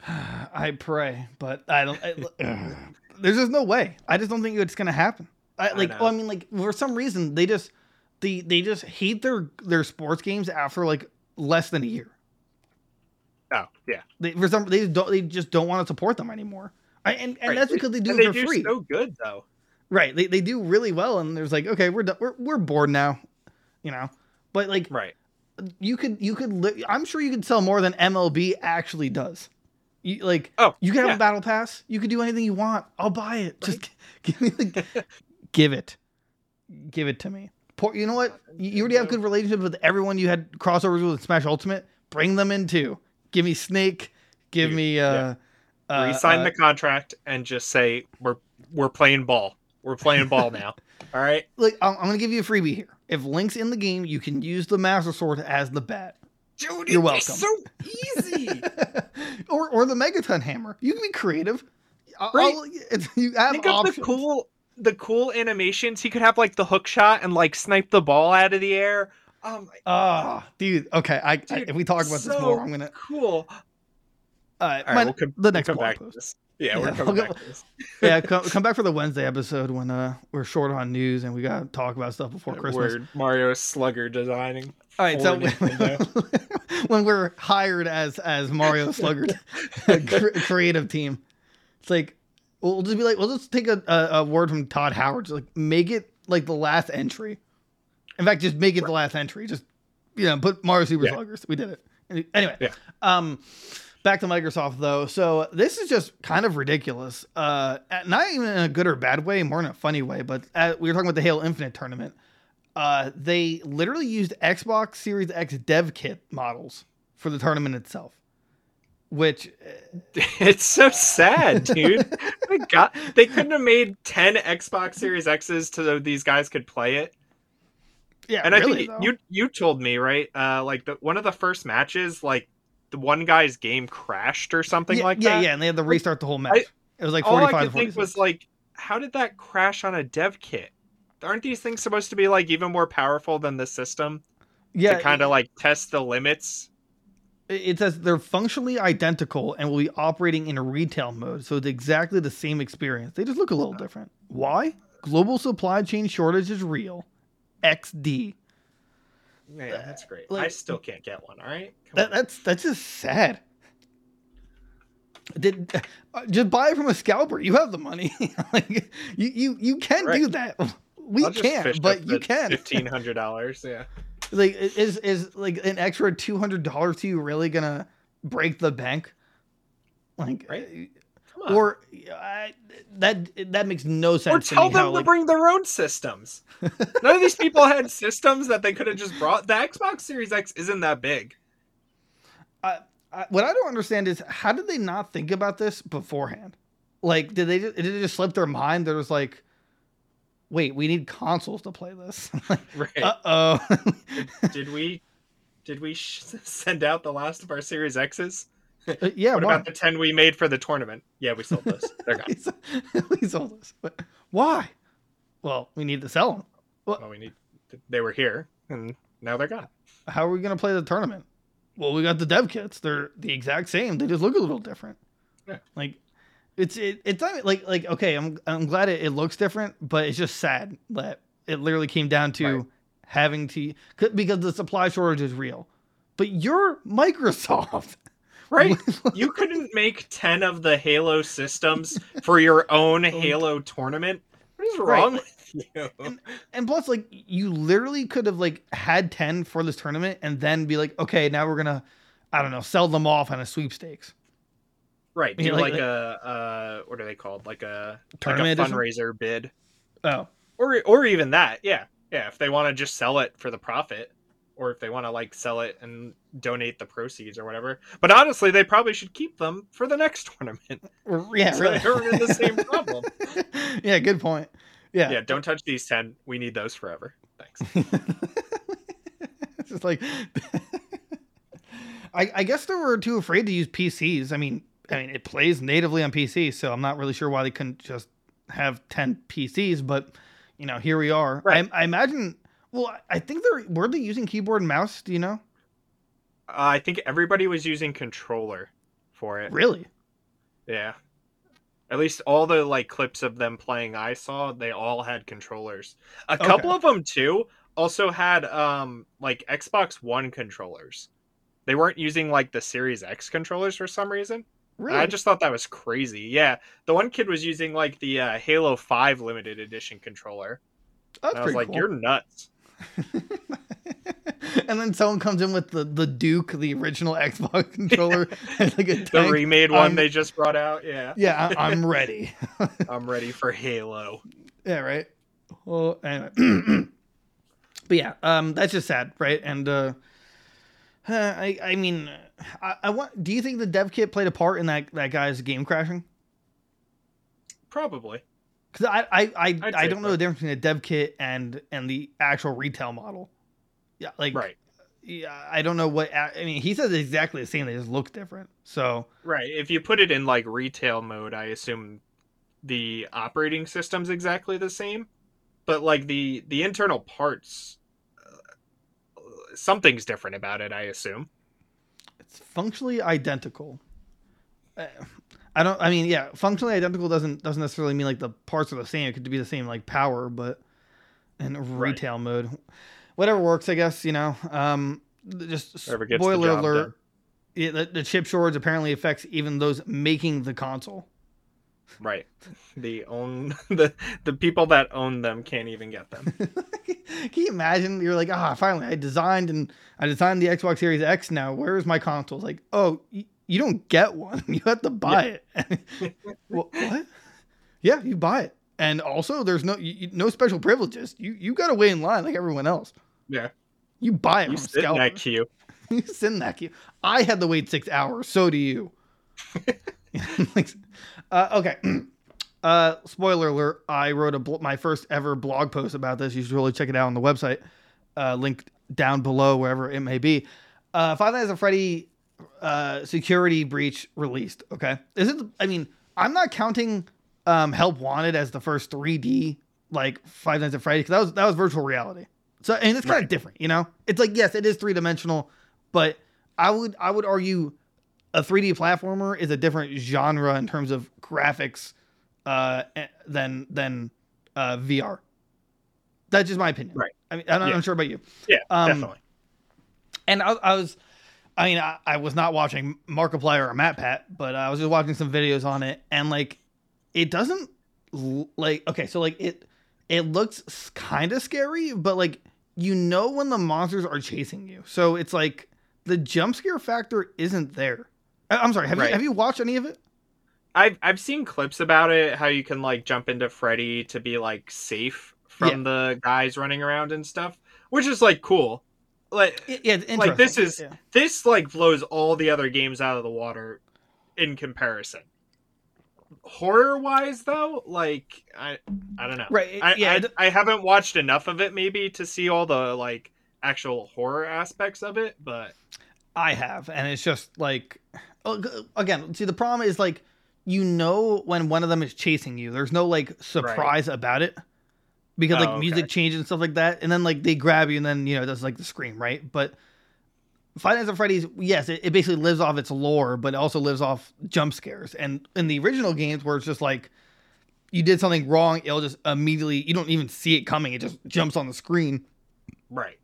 I pray, but I don't. I, there's just no way. I just don't think it's gonna happen. I I like. know. well, I mean, like for some reason they just they they just hate their their sports games after like less than a year. Oh yeah. They for some they just don't they just don't want to support them anymore. I, and and Right. that's because they do And it they for do free. so good though. Right. They they do really well, and there's like okay, we're done. We're we're bored now, you know. But like Right. you could you could li- I'm sure you could sell more than MLB actually does. You like Oh, you can have yeah. a battle pass. You can do anything you want. I'll buy it. Just give me the give it. Give it to me. Pour, you know what? You already have good relationships with everyone you had crossovers with in Smash Ultimate. Bring them in too. Give me Snake. Give me uh, uh Resign uh, the contract and just say we're we're playing ball. We're playing ball now. All right. Like I'm, I'm gonna give you a freebie here. If Link's in the game, you can use the Master Sword as the bat, Dude, You're welcome. so easy. or or the Megaton hammer. You can be creative. I'll- Right. I'll- you have Think of options. the cool the cool animations. He could have like the hook shot and like snipe the ball out of the air. Um Ah, dude. Okay, I, I if we talk about this more, I'm gonna. cool. Uh, All right, my- we'll come, the next come blog back to post. this. Yeah, Yeah, we're we'll coming go- back to this. yeah, come, come back for the Wednesday episode when uh we're short on news and we gotta talk about stuff before Christmas. We're Mario Slugger designing. All right, so when we're hired as as Mario Slugger creative team, it's like we'll just be like, we'll just take a, a, a word from Todd Howard, just like make it like the last entry. In fact, just make it the last entry. Just you know, put Mario Super Yeah. Sluggers. We did it. Anyway, Yeah. um, back to Microsoft though. So this is just kind of ridiculous. Uh, not even in a good or bad way, more in a funny way. But uh we were talking about the Halo Infinite tournament. Uh, they literally used Xbox Series X dev kit models for the tournament itself, which It's so sad, dude. My God, they couldn't have made ten Xbox Series X's so these guys could play it. yeah, And I think though. you you told me right, uh, like the one of the first matches, like the one guy's game crashed or something yeah, like yeah, that. yeah, yeah, and they had to restart the whole match. it was like All I forty-five. could think was like, how did that crash on a dev kit? Aren't these things supposed to be like even more powerful than the system yeah, to kind of like test the limits? it says they're functionally identical and will be operating in a retail mode, so it's exactly the same experience. They just look a little different. Why? Global supply chain shortage is real. XD. Man, that's great. I still can't get one. All right, That, that's that's just sad. Did uh, just buy it from a scalper? You have the money. like you you you can Right. do that. We can't, but you can. Fifteen hundred dollars. Yeah. like is is like an extra two hundred dollars to you really gonna break the bank? Like, Right. Come uh, on. or I, that that makes no sense. or tell me them how, to like, bring their own systems. None of these people had systems that they could have just brought. The Xbox Series X isn't that big. I, what I don't understand is how did they not think about this beforehand? Like, did they just, did it just slip their mind? There was like, wait, we need consoles to play this. Right. uh oh. did we? Did we sh- send out the last of our Series X's? yeah, what why? about the ten we made for the tournament? Yeah, we sold those. They're gone. we sold those. but why? Well, we need to sell them. well, we need. They were here, and now they're gone. How are we going to play the tournament? Well, we got the dev kits. They're the exact same. They just look a little different. Yeah. Like, It's it, it's not like like okay, I'm I'm glad it, it looks different, but it's just sad that it literally came down to Right. having to because the supply shortage is real. But you're Microsoft. Right? you couldn't make 10 of the Halo systems for your own Halo tournament? What is wrong with you? and plus like you literally could have like had 10 for this tournament and then be like, okay, now we're gonna I don't know, sell them off on a sweepstakes. Right. Do like- like, a uh what are they called? Like a Tournament like a fundraiser bid. Oh. Or or even that. Yeah. Yeah, if they want to just sell it for the profit or if they want to like sell it and donate the proceeds or whatever. But honestly, they probably should keep them for the next tournament. Yeah, So really. they're in the same problem. yeah, good point. Yeah. Yeah, don't touch these 10. We need those forever. Thanks. it's just like I, I guess they were too afraid to use PCs. I mean, I mean, it plays natively on PC, so I'm not really sure why they couldn't just have 10 PCs. But you know, here we are. Right. I, I imagine. Well, I think they're were they using keyboard and mouse? Do you know? Uh, I think everybody was using controller for it. Really? Yeah. At least all the like clips of them playing I saw, they all had controllers. A Okay. couple of them too also had um like Xbox One controllers. They weren't using like the Series X controllers for some reason. Really? I just thought that was crazy. Yeah, the one kid was using like the uh, Halo 5 limited edition controller. That's And I was like, cool. "You're nuts." and then someone comes in with the the Duke, the original Xbox controller, like a The remade one I'm- they just brought out. Yeah. yeah, I, I'm ready. I'm ready for Halo. Yeah, right. Well, anyway. but yeah, um, that's just sad, right? And uh, uh, I, I mean, I, I want. Do you think the dev kit played a part in that that guy's game crashing? Probably. Because I, I, I, I don't know the difference between a dev kit and and the actual retail model. Yeah, like Right. Yeah, I don't know what. I mean, he says exactly the same. They just look different. So Right. If you put it in like retail mode, I assume the operating system's exactly the same, but like the the internal parts uh, something's different about it, I assume. It's functionally identical. Uh, I don't. I mean, yeah, functionally identical doesn't doesn't necessarily mean like the parts are the same. It could be the same like power, but in Right. retail mode, whatever works, I guess. You know, um, just Whatever gets the spoiler alert. Yeah, the, the chip shortage apparently affects even those making the console. Right. The own the the people that own them can't even get them. Can you imagine? You're like, ah, finally, I designed and I designed the Xbox Series X. Now, where's my console? It's like, oh, y- you don't get one. You have to buy it. Wha- what? Yeah, you buy it, and also there's no you, no special privileges. You you got to wait in line like everyone else. Yeah. You buy it You sit in that queue. you sit in that queue. I had to wait six hours. So do you. Like, uh, okay. Uh, spoiler alert: I wrote a bl- my first ever blog post about this. You should really check it out on the website. Uh, linked down below wherever it may be. Uh, Five Nights at Freddy uh, security breach released. Okay, is it? I mean, I'm not counting um, Help Wanted as the first 3D like Five Nights at Freddy because that was that was virtual reality. So and it's kind of Right. different, you know. It's like yes, it is three dimensional, but I would I would argue a 3D platformer is a different genre in terms of graphics uh, eh, than than uh, VR. That's just my opinion. Right. I mean, I'm not Yeah. I'm sure about you. Yeah, Um, definitely. And I, I was, I mean, I, I was not watching Markiplier or MatPat, but I was just watching some videos on it, and like, it doesn't like okay, so like it, it looks kind of scary, but like you know when the monsters are chasing you, so it's like the jump scare factor isn't there. I- I'm sorry. Have you have you watched any of it? I've I've seen clips about it, how you can like jump into Freddy to be like safe from the guys running around and stuff, which is like cool. Like Yeah, Like, this is- Yeah. this like blows all the other games out of the water in comparison. Horror wise though, like I I don't know. right. I, yeah, I, I haven't watched enough of it maybe to see all the like actual horror aspects of it, but I have, and it's just like Oh, again. See, the problem is like you know when one of them is chasing you. There's no like surprise about it because Oh, like okay. music changes and stuff like that, and then like they grab you, and then you know that's like the scream, right? But Five Nights at Freddy's, yes, it, it basically lives off its lore, but it also lives off jump scares. And in the original games, where it's just like you did something wrong, it'll just immediately you don't even see it coming; it just jumps on the screen. Right.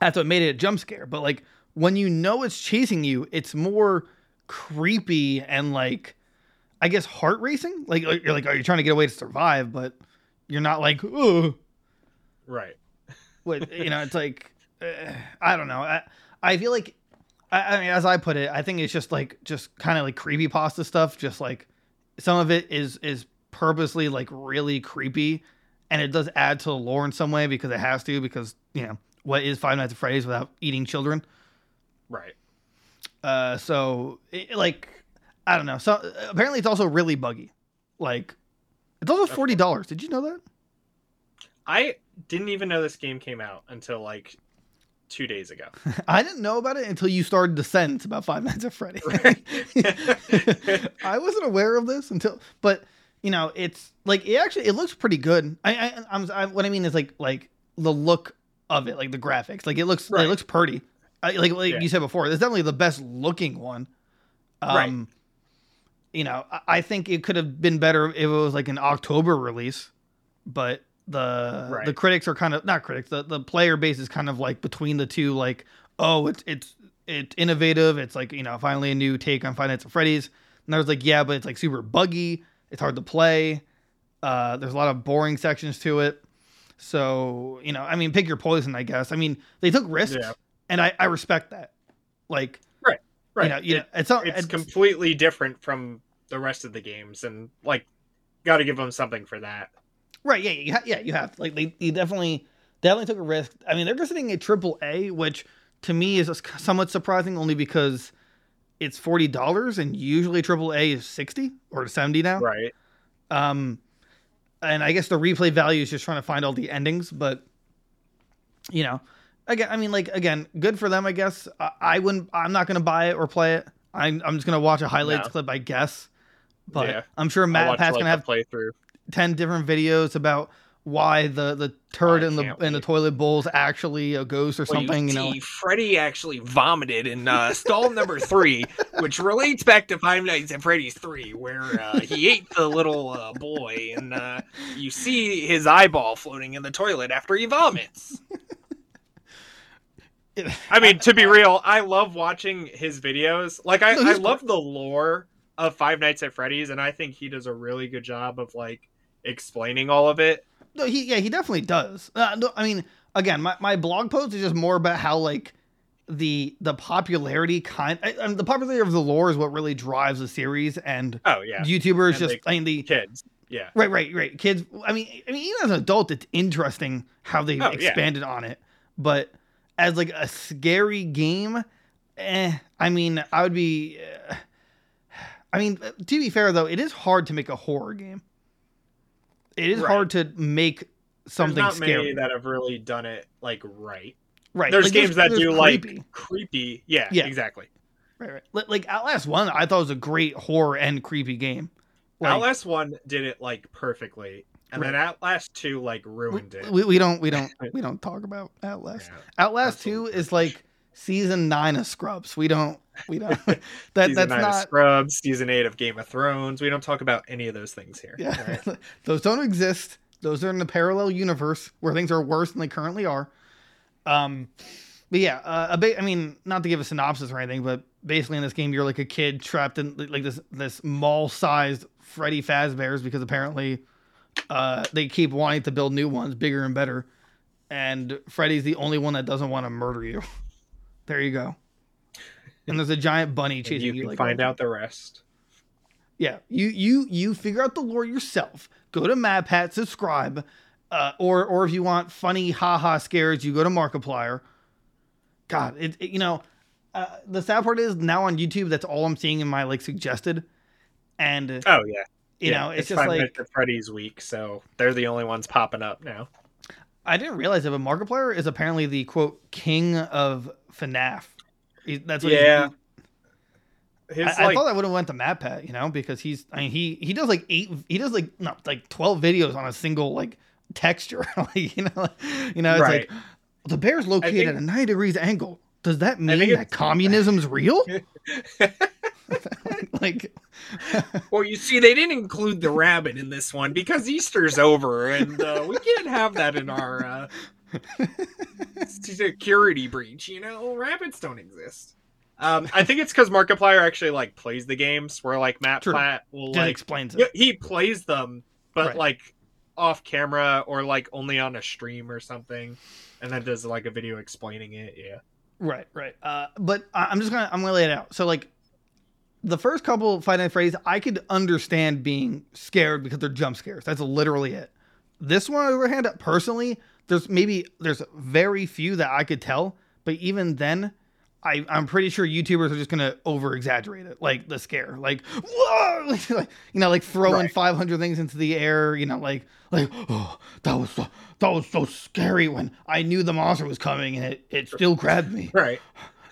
That's what made it a jump scare. But like when you know it's chasing you, it's more creepy and like I guess heart racing. Like, you're like, are you trying to get away to survive? But you're not like, oh, Right. what you know? It's like uh, I don't know. I I feel like I, I mean, as I put it, I think it's just like just kind of like creepy pasta stuff. Just like some of it is is purposely like really creepy, and it does add to the lore in some way because it has to. Because you know what is Five Nights at Freddy's without eating children? Right. Uh, so it, like I don't know. So apparently it's also really buggy. Like it's also forty dollars. Did you know that? I didn't even know this game came out until like two days ago. I didn't know about it until you started the sentence about Five Nights at Freddy. I wasn't aware of this until, but you know, it's like it actually it looks pretty good. I, I I'm I, what I mean is like like the look of it, like the graphics, like it looks Right. it looks pretty. I, like like Yeah. you said before, it's definitely the best looking one. Um, Right. You know, I, I think it could have been better if it was like an October release, but the Right. the critics are kind of not critics. The the player base is kind of like between the two. Like, oh, it's it's it's innovative. It's like you know finally a new take on Five Nights at Freddy's. And I was like yeah, but it's like super buggy. It's hard to play. Uh, there's a lot of boring sections to it. So you know, I mean, pick your poison, I guess. I mean, they took risks, Yeah. And I I respect that. Like, Right. you know, you It- know, it's not it's it's, completely different from the rest of the games, and like, got to give them something for that. Right. Yeah. You ha- yeah. You have like they, they definitely definitely took a risk. I mean, they're just sitting at triple A, which to me is somewhat surprising, only because it's forty dollars, and usually triple A is sixty or seventy now. Right. Um, and I guess the replay value is just trying to find all the endings, but you know, again, I mean, like again, good for them, I guess. I, I wouldn't. I'm not gonna buy it or play it. I'm I'm just gonna watch a highlights No. clip, I guess. But Yeah. I'm sure Matt watch, Pat's like, gonna have playthrough. 10 different videos about why the the turd in the in the toilet bowl is actually a ghost or something you know Freddy actually vomited in uh, stall number three, which relates back to Five Nights at Freddy's 3, where uh, he ate the little uh, boy, and uh, you see his eyeball floating in the toilet after he vomits. I mean, to be real, I love watching his videos. Like, I, No, I love the lore of Five Nights at Freddy's, and I think he does a really good job of like explaining all of it. no he yeah he definitely does uh, no, i mean again my, my blog post is just more about how like the the popularity kind I, I mean, the popularity of the lore is what really drives the series and Oh yeah, youtubers And just they- i mean the kids. Yeah, Right, right, right. Kids. I mean, I mean, even as an adult, it's interesting how they Oh, yeah. expanded on it. But as like a scary game, eh. I mean, I would be. Uh, I mean, to be fair though, it is hard to make a horror game. It is Right. hard to make something There's not scary. many that have really done it like right. right. There's like, games that there's do creepy. like creepy. Yeah, Yeah. exactly. Right, right. Like, like Outlast One, I thought was a great horror and creepy game. Like, Outlast one did it like perfectly, and then Outlast two like ruined it. we, we don't we don't we don't talk about Outlast. Yeah. Outlast Two is like season nine of Scrubs. We don't we don't that season that's nine of not Scrubs, season eight of Game of Thrones. We don't talk about any of those things here. yeah alright? those don't exist. Those are in the parallel universe where things are worse than they currently are. Um, but yeah, uh, a bit. I mean, not to give a synopsis or anything, but basically in this game, you're like a kid trapped in like this this mall-sized Freddy Fazbear's because apparently uh, they keep wanting to build new ones, bigger and better, and Freddy's the only one that doesn't want to murder you. There you go. And there's a giant bunny chasing you you. can like, find out the rest. yeah, you you you figure out the lore yourself. Go to MatPat, subscribe, uh, or or if you want funny haha scares, you go to Markiplier. God, it, it- you know, uh, the sad part is now on YouTube, that's all I'm seeing in my like suggested, and Oh yeah, yeah. know, it's, just like at Freddy's week, so they're the only ones popping up now. I didn't realize it, but Markiplier is apparently the quote king of FNAF. He, that's what Yeah. He's, His I, I thought I would have went to MatPat, you know, because he's I mean he he does like eight he does like no like twelve videos on a single like texture, like you know, like, you know, it's Right. like the bear's located think- at a ninety degrees angle. does that mean that it's- communism's real? like, Well, you see, they didn't include the rabbit in this one because Easter's over, and uh, we can't have that in our uh, security breach. You know, rabbits don't exist. Um, I think it's because Markiplier actually like plays the games, where like Matt True. Platt will like explains it. he plays them, but Right. like off camera or like only on a stream or something, and then does like a video explaining it. Yeah. Right, right. Uh, but I- I'm just gonna I'm gonna lay it out. So like, the first couple Five Nights Freddy's, I could understand being scared because they're jump scares. That's literally it. This one, on the other hand, personally, there's maybe there's very few that I could tell, but even then, I I'm pretty sure YouTubers are just gonna over exaggerate it, like the scare, like whoa, like, you know, like throwing Right. 500 things into the air, you know, like like oh that was so that was so scary when I knew the monster was coming and it it still grabbed me Right.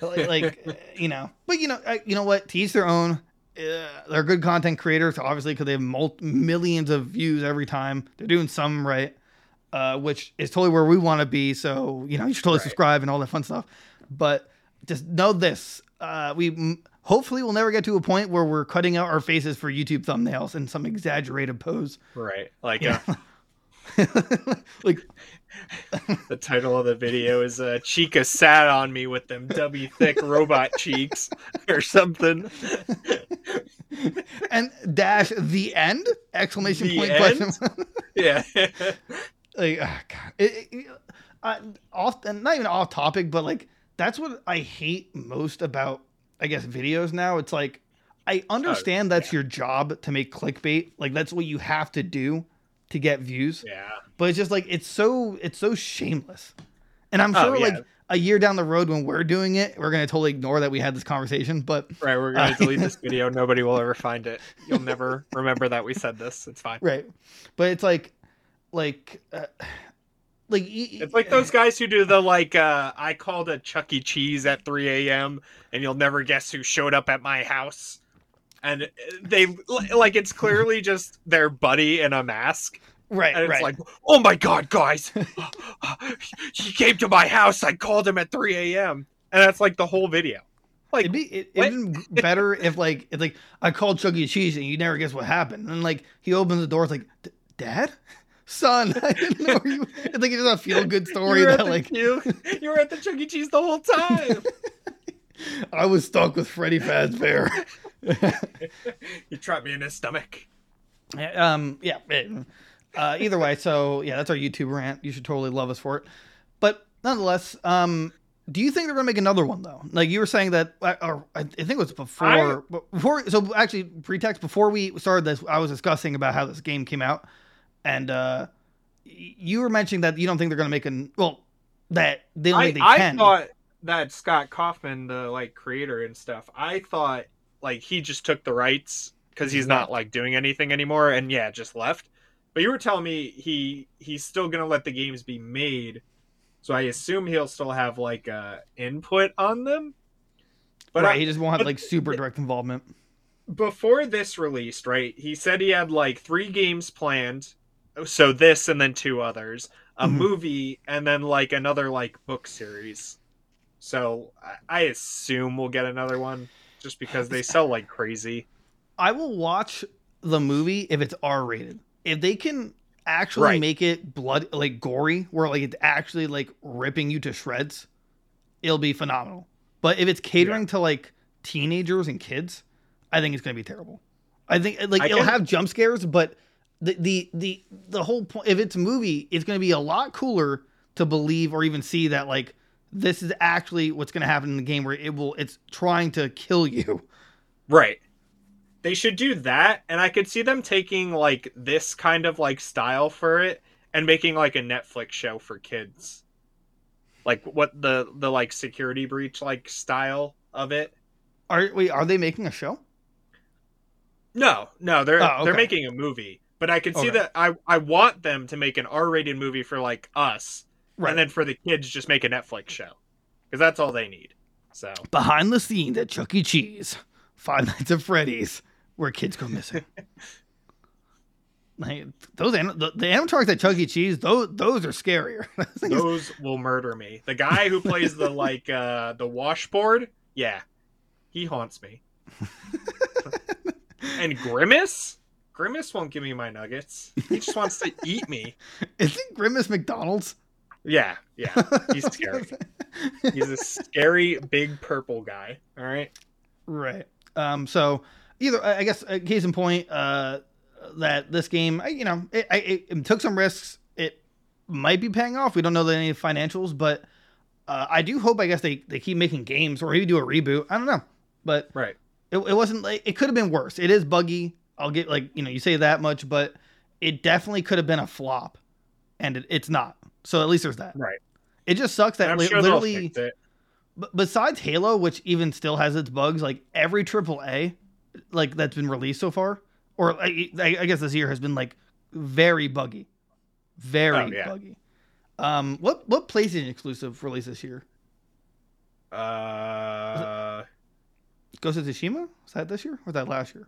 Like, you know but you know I- you know what to each their own uh, they're good content creators obviously because they have mul- millions of views every time they're doing some right uh, which is totally where we want to be so you know you should totally Right. subscribe and all that fun stuff but just know this uh, we m- hopefully will never get to a point where we're cutting out our faces for youtube thumbnails in some exaggerated pose Right. Like Yeah. uh, like the title of the video is uh, "Chica sat on me with them W thick robot cheeks" or something. and dash the end exclamation The point end? question. Yeah. like oh god it, it, uh, off and not even off topic but like that's what i hate most about i guess videos now it's like i understand that's your job to make clickbait like that's what you have to do to get views yeah. but it's just like it's so it's so shameless and i'm Oh, sure yeah. like a year down the road when we're doing it we're gonna totally ignore that we had this conversation but Right. We're gonna Uh, delete this video. Nobody will ever find it. You'll never remember that we said this. It's fine. right but it's like like uh, like It's like those guys who do the like uh I called a Chuck E. Cheese at 3 a.m. and you'll never guess who showed up at my house. And they like it's clearly just their buddy in a mask. right And it's right like, oh my god, guys. he came to my house. I called him at 3 a.m. And that's like the whole video. Like It'd be it, it'd better if like it's like I called Chuck E. Cheese and you never guess what happened. And like he opens the door, it's like, Dad, son, I didn't know you. It's like it's a feel good story you were, at that the, like you, you were at the Chuck E. Cheese the whole time. I was stuck with Freddy Fazbear. you trapped me in his stomach. um, yeah. uh, either way, so yeah, that's our YouTube rant. You should totally love us for it. But nonetheless, um, do you think they're gonna make another one though? Like you were saying that, uh, or I think it was before, before. So actually, pretext before we started this, I was discussing about how this game came out, and uh, you were mentioning that you don't think they're gonna make an well, that they don't I, think they I can. thought that Scott Cawthon, the like creator and stuff, I thought like he just took the rights because he's not like doing anything anymore, and yeah, just left. But you were telling me he he's still gonna let the games be made, so I assume he'll still have like uh, input on them. But right, I- he just won't have but like super direct involvement. before this released, right? He said he had like three games planned. So this and then two others, a Mhm. movie and then like another like book series. So I- I assume we'll get another one just because they sell like crazy. I will watch the movie if it's R rated. If they can actually Right. make it blood like gory, where like it's actually like ripping you to shreds, it'll be phenomenal. But if it's catering to like teenagers and kids, I think it's gonna be terrible. I think uh, like I it'll can- have jump scares, but the the the the whole point if it's a movie, it's gonna be a lot cooler to believe or even see that like this is actually what's gonna happen in the game where it will it's trying to kill you. Right. They should do that and I could see them taking like this kind of like style for it and making like a Netflix show for kids. Like what the the like security breach like style of it. Are wait, are they making a show? No, no, they're Oh, they're making a movie. But I can see Okay. that I I want them to make an R-rated movie for like us, Right. and then for the kids just make a Netflix show, because that's all they need. So behind the scenes at Chuck E. Cheese, Five Nights at Freddy's, where kids go missing. like those the, the animatronics at Chuck E. Cheese, those those are scarier. Those Those will murder me. The guy who plays the like uh the washboard, yeah, he haunts me. and Grimace, Grimace won't give me my nuggets. He just wants to eat me. Isn't Grimace McDonald's? Yeah, yeah, he's scary. He's a scary big purple guy. All right. Right. Um. So either I guess case in point, uh, that this game, I- you know, it, I, it, took some risks. It might be paying off. We don't know the any financials, but uh, I do hope. I guess they they keep making games or maybe do a reboot. I don't know, but Right. it, it wasn't like it could have been worse. It is buggy. I'll get like you know you say that much, but it definitely could have been a flop, and it, it's not. So at least there's that. Right. It just sucks that li- sure literally. B- besides Halo, which even still has its bugs, like every AAA, like that's been released so far, or I, I guess this year has been like very buggy, very Oh, yeah. buggy. Um, what what PlayStation exclusive released this year? Uh, Ghost of Tsushima? Was that this year or was that last year?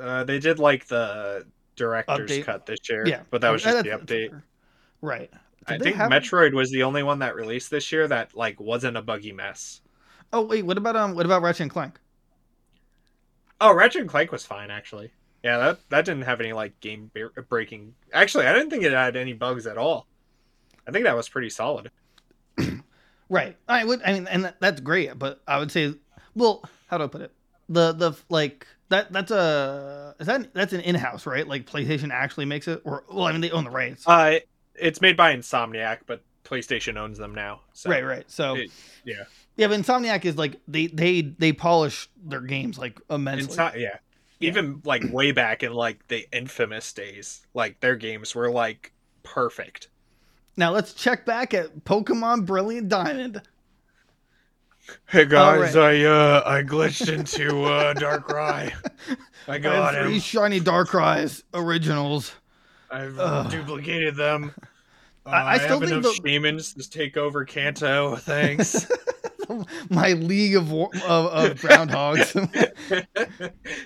uh, they did like the director's Update. cut this year. Yeah, but that was Uh, just the update. Right. I think Metroid was the only one that released this year that like wasn't a buggy mess. Oh wait, what about um? What about Ratchet and Clank? Oh, Ratchet and Clank was fine actually. Yeah, that that didn't have any like game breaking. Actually, I didn't think it had any bugs at all. I think that was pretty solid. Right. I would. I mean, and that, that's great. But I would say, well, how do I put it? The the like that that's a is that that's an in house right? Like PlayStation actually makes it, or well, I mean they own the rights. Uh, it's made by Insomniac, but PlayStation owns them now. So right. Right. So it- yeah. yeah, but Insomniac is like they they they polish their games like immensely. Inso- yeah. Even like way back in like the infamous days, like their games were like perfect. now let's check back at Pokemon Brilliant Diamond. Hey guys, I uh I glitched into uh Darkrai. I I have three shiny Darkrai's originals. I've Ugh. duplicated them. Uh, I- I still have think the- demons to take over Kanto. Thanks. My league of of, of groundhogs.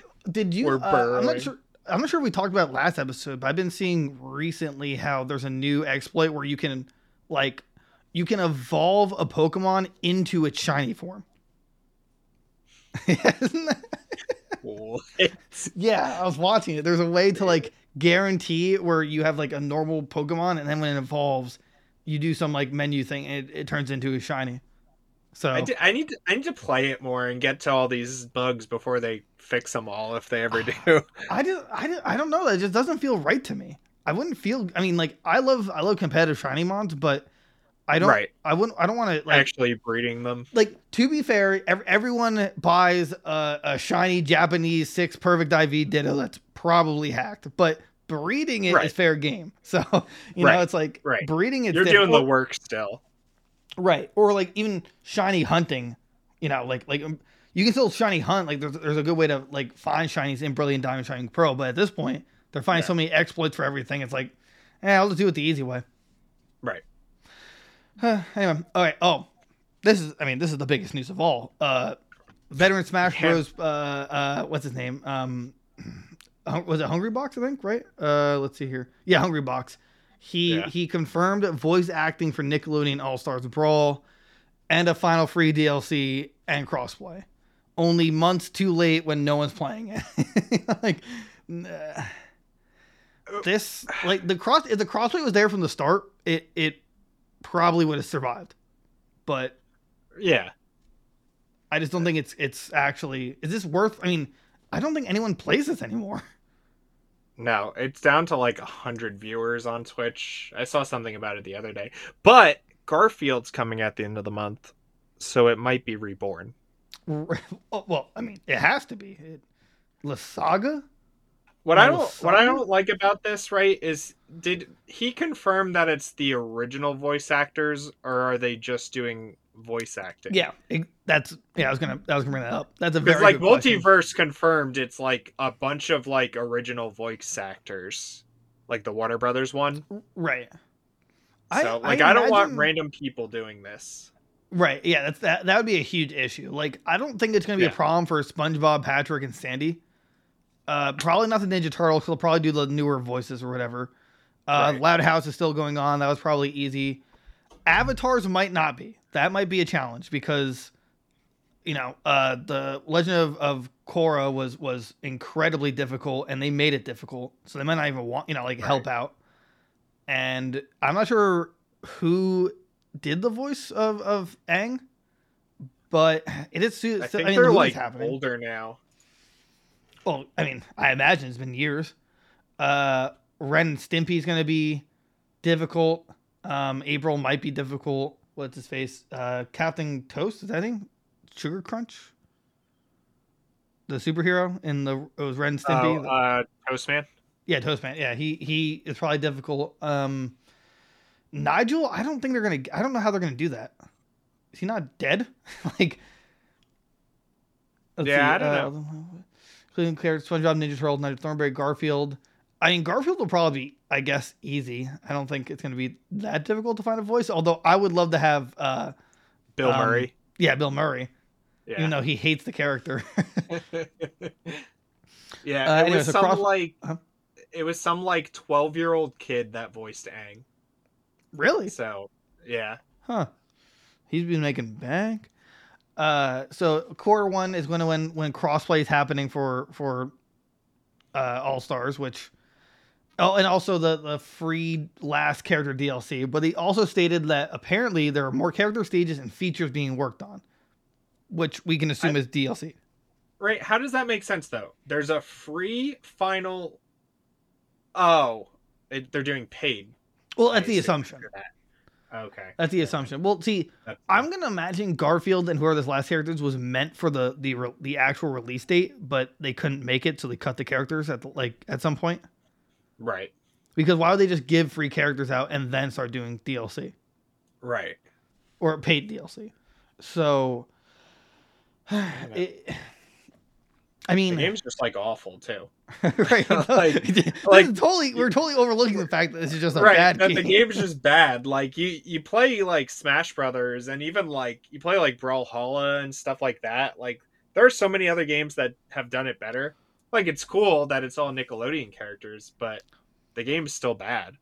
Did you? Uh, I'm not sure. I'm not sure if we talked about it last episode, but I've been seeing recently how there's a new exploit where you can, like, you can evolve a Pokemon into its shiny form. Isn't that- What? yeah, I was watching it. There's a way to like guarantee where you have like a normal Pokemon, and then when it evolves, you do some like menu thing, and it, it turns into a shiny. So I, need to, I need to play it more and get to all these bugs before they fix them all if they ever do. I just, I, just, I don't know. That just doesn't feel right to me. I wouldn't feel. I mean, like I love, I love competitive shiny mons, but I don't. Right. I wouldn't. I don't want to like. Actually breeding them. like to be fair, ev- everyone buys a, a shiny Japanese six perfect IV Ditto that's probably hacked, but breeding it is Right. fair game. So you know, it's like Right. breeding it. You're doing the work still. right, or like even shiny hunting. You know, like like um, you can still shiny hunt. Like there's there's a good way to like find shinies in Brilliant Diamond Shining Pearl, but at this point they're finding Yeah. so many exploits for everything. It's like, eh, I'll just do it the easy way. Right. Anyway, all right. Oh, this is. I mean, this is the biggest news of all. Uh, veteran Smash Yeah. Bros. Uh, uh, what's his name? Um, was it Hungrybox? I think. Right. Uh, let's see here. Yeah, Hungrybox. He Yeah. he confirmed voice acting for Nickelodeon All Stars Brawl, and a final free DLC and crossplay. Only months too late when no one's playing it. like. nah. This like the cross if the crossplay was there from the start, it it probably would have survived. But Yeah. I just don't think it's it's actually is this worth I mean, I don't think anyone plays this anymore. No, it's down to like a hundred viewers on Twitch. I saw something about it the other day. But Garfield's coming at the end of the month, so it might be reborn. Well, I mean, it has to be. It, La Saga? What I don't what I don't like about this, right, is did he confirm that it's the original voice actors or are they just doing voice acting? Yeah, it- that's yeah, I was going to I was going to bring that up. That's a very like good question. MultiVersus confirmed it's like a bunch of like original voice actors. Like the Warner Brothers one. Right. So like I, don't want random people doing this. Right. Yeah, that's that that would be a huge issue. Like I don't think it's going to be Yeah. a problem for SpongeBob, Patrick and Sandy. Uh, probably not the Ninja Turtles. They'll probably do the newer voices or whatever. Uh, Right. Loud House is still going on. That was probably easy. Avatars might not be. That might be a challenge because, you know, uh, the Legend of, of Korra was was incredibly difficult, and they made it difficult. So they might not even want, you know, like help out. And I'm not sure who did the voice of of Aang, but it is. I I, think mean, the they're like happening. older now. Well, I mean, I imagine it's been years. Uh, Ren and Stimpy's going to be difficult. Um, April might be difficult. What's his face? Uh, Captain Toast, is that thing? Sugar Crunch? The superhero in the it was Ren and Stimpy. Oh, uh, Toastman. yeah, Toastman. Yeah, he he is probably difficult. Um, Nigel, I don't think they're gonna. I don't know how they're gonna do that. Is he not dead? like, Yeah, I don't know. Including Claire, SpongeBob, Ninja Turtle, Nigel Thornberry, Garfield. I mean, Garfield will probably be, I guess, easy. I don't think it's gonna be that difficult to find a voice. Although I would love to have, uh, Bill Um, Murray. yeah, Bill Murray, Yeah. even though he hates the character. yeah. Uh, it anyways, was some like Uh-huh. it was some like twelve year old kid that voiced Aang. really? So yeah. Huh. He's been making bank. Uh, so quarter one is going to when when crossplay is happening for for uh, All Stars, which oh, and also the the free last character DLC. But he also stated that apparently there are more character stages and features being worked on, which we can assume I- is DLC. Right. How does that make sense though? There's a free final. Oh, it, they're doing paid. Well, that's the assumption. Okay. That's the assumption. Well, see, That's- I'm gonna imagine Garfield and whoever this last characters was meant for the the re- the actual release date, but they couldn't make it, so they cut the characters at the, like at some point. right. Because why would they just give free characters out and then start doing DLC Right. or paid DLC? So, it, I mean, The game's just like awful too. right? like- like, totally, we're totally overlooking the fact that this is just a right. bad that game. the game's just bad. Like you, you play like Smash Brothers, and even like you play like Brawlhalla and stuff like that. Like there are so many other games that have done it better. Like it's cool that it's all Nickelodeon characters, but the game's still bad.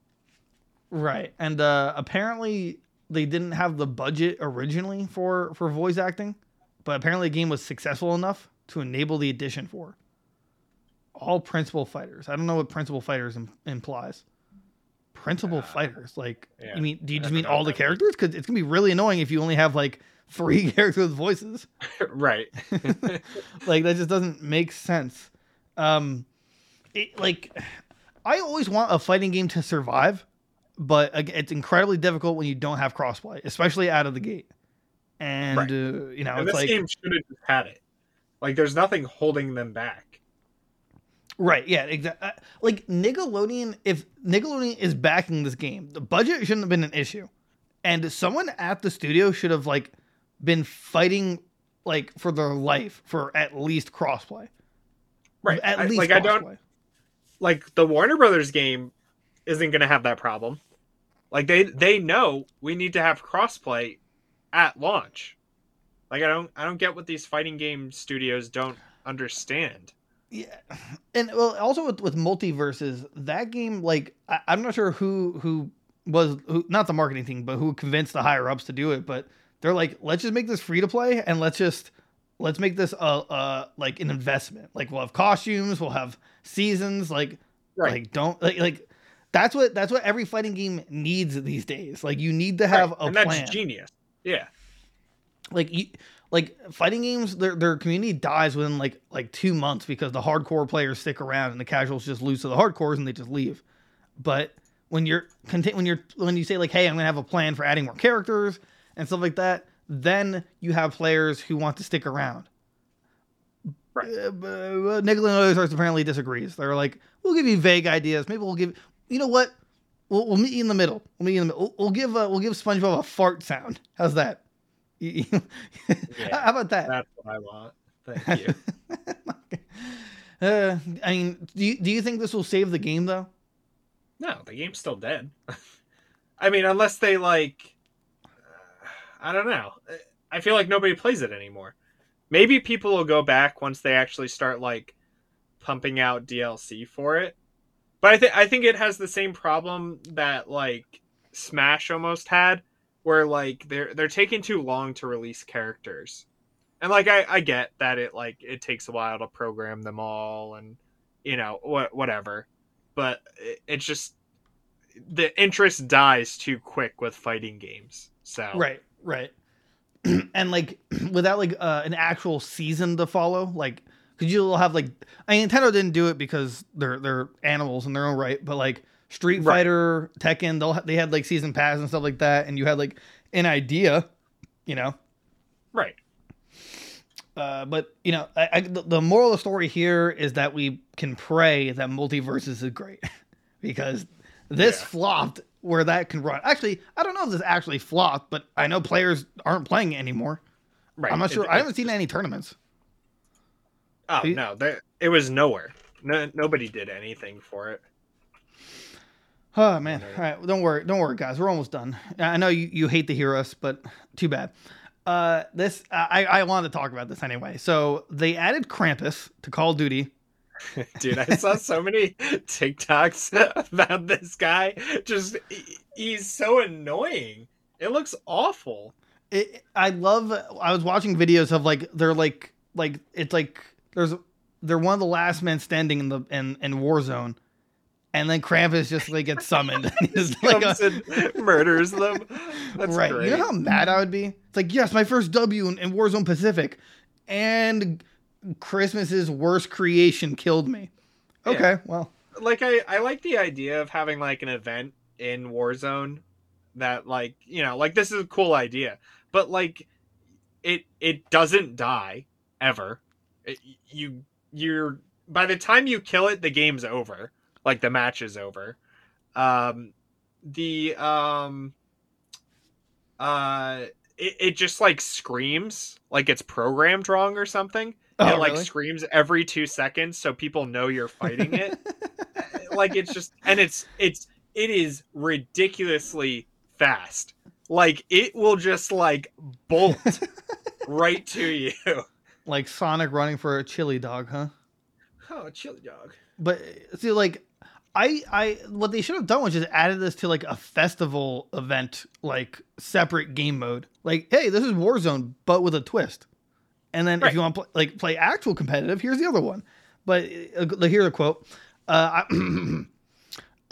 Right. And uh apparently they didn't have the budget originally for for voice acting, but apparently the game was successful enough to enable the addition for all principal fighters. I don't know what principal fighters Im- implies. Principal Uh, fighters, like yeah, you mean? Do you just mean all the characters? Because it's gonna be really annoying if you only have like three characters with voices. right. like that just doesn't make sense. Um, it, like I always want a fighting game to survive, but it's incredibly difficult when you don't have crossplay, especially out of the gate. And Right. uh, you know, and it's this like game should have just had it. Like there's nothing holding them back. right, yeah, exactly. Uh, like Nickelodeon, if Nickelodeon is backing this game, the budget shouldn't have been an issue, and someone at the studio should have like been fighting like for their life for at least crossplay. Right. At I- least like I don't like the Warner Brothers game isn't going to have that problem. Like they they know we need to have crossplay at launch. Like I don't I don't get what these fighting game studios don't understand. Yeah, and well, also with with MultiVersus, that game, like I, I'm not sure who who was who, not the marketing team, but who convinced the higher ups to do it. But they're like, let's just make this free to play, and let's just let's make this uh uh like an investment. Like we'll have costumes, we'll have seasons. Like like don't like like that's what that's what every fighting game needs these days. Like you need to have Right, a and plan that's genius. Yeah. Like you like fighting games their their community dies within like like two months because the hardcore players stick around and the casuals just lose to the hardcores and they just leave but when you're conti- when you're when you say like hey i'm gonna have a plan for adding more characters and stuff like that then you have players who want to stick around Right. uh, uh, Nickelodeon apparently disagrees. They're like, we'll give you vague ideas. Maybe we'll give. You know what? We'll, we'll meet you in the middle. We'll meet you in the middle. We'll, we'll give uh, we'll give SpongeBob a fart sound. How's that? You- you- How about that? That's what I want. Thank you. uh, I mean, do you, do you think this will save the game though? no, the game's still dead. I mean, unless they like I don't know. I feel like nobody plays it anymore. Maybe people will go back once they actually start like pumping out DLC for it. But I think I think it has the same problem that like Smash almost had, where like they're they're taking too long to release characters. And like I, I get that it like it takes a while to program them all and you know what whatever, but it, it's just the interest dies too quick with fighting games. So Right, right. and like without like uh, an actual season to follow, like because you'll have like I mean, Nintendo didn't do it because they're they're animals in their own right, but like Street Right. Fighter, Tekken, they'll they had like season pass and stuff like that, and you had like an idea, you know. right. Uh, but you know, I, I, the the moral of the story here is that we can pray that MultiVersus is great because this Yeah. flopped where that can run. Actually, I don't know if this actually flopped, but I know players aren't playing it anymore. Right. I'm not It- sure. I haven't seen any tournaments. Oh you- no, there it was nowhere. No, nobody did anything for it. Oh man! All right, don't worry, don't worry, guys. We're almost done. I know you, you hate to hear us, but too bad. Uh, this I I wanted to talk about this anyway. So they added Krampus to Call of Duty. Dude, I saw so many TikToks about this guy. Just he's so annoying. It looks awful. it, I love. I was watching videos of like they're like like it's like there's they're one of the last men standing in the in in Warzone, and then Krampus just like gets summoned. and he's like Comes a, and murders them. That's right. great. You know how mad I would be? It's like yes, my first W in, in Warzone Pacific, and Christmas's worst creation killed me. Okay, Yeah. well, like I, I like the idea of having like an event in Warzone that like you know like this is a cool idea, but like it it doesn't die ever. It, you you're by the time you kill it, the game's over. Like the match is over. Um, the um, uh, it, it just like screams like it's programmed wrong or something. oh, it like really? screams every two seconds so people know you're fighting it like it's just and it's it's it is ridiculously fast like it will just like bolt right to you like Sonic running for a chili dog, huh? oh a chili dog but see like i i what they should have done was just added this to like a festival event like separate game mode. Like hey this is warzone but with a twist. And then if you want to play, like play actual competitive here's the other one. But uh, here's a quote. Uh, I,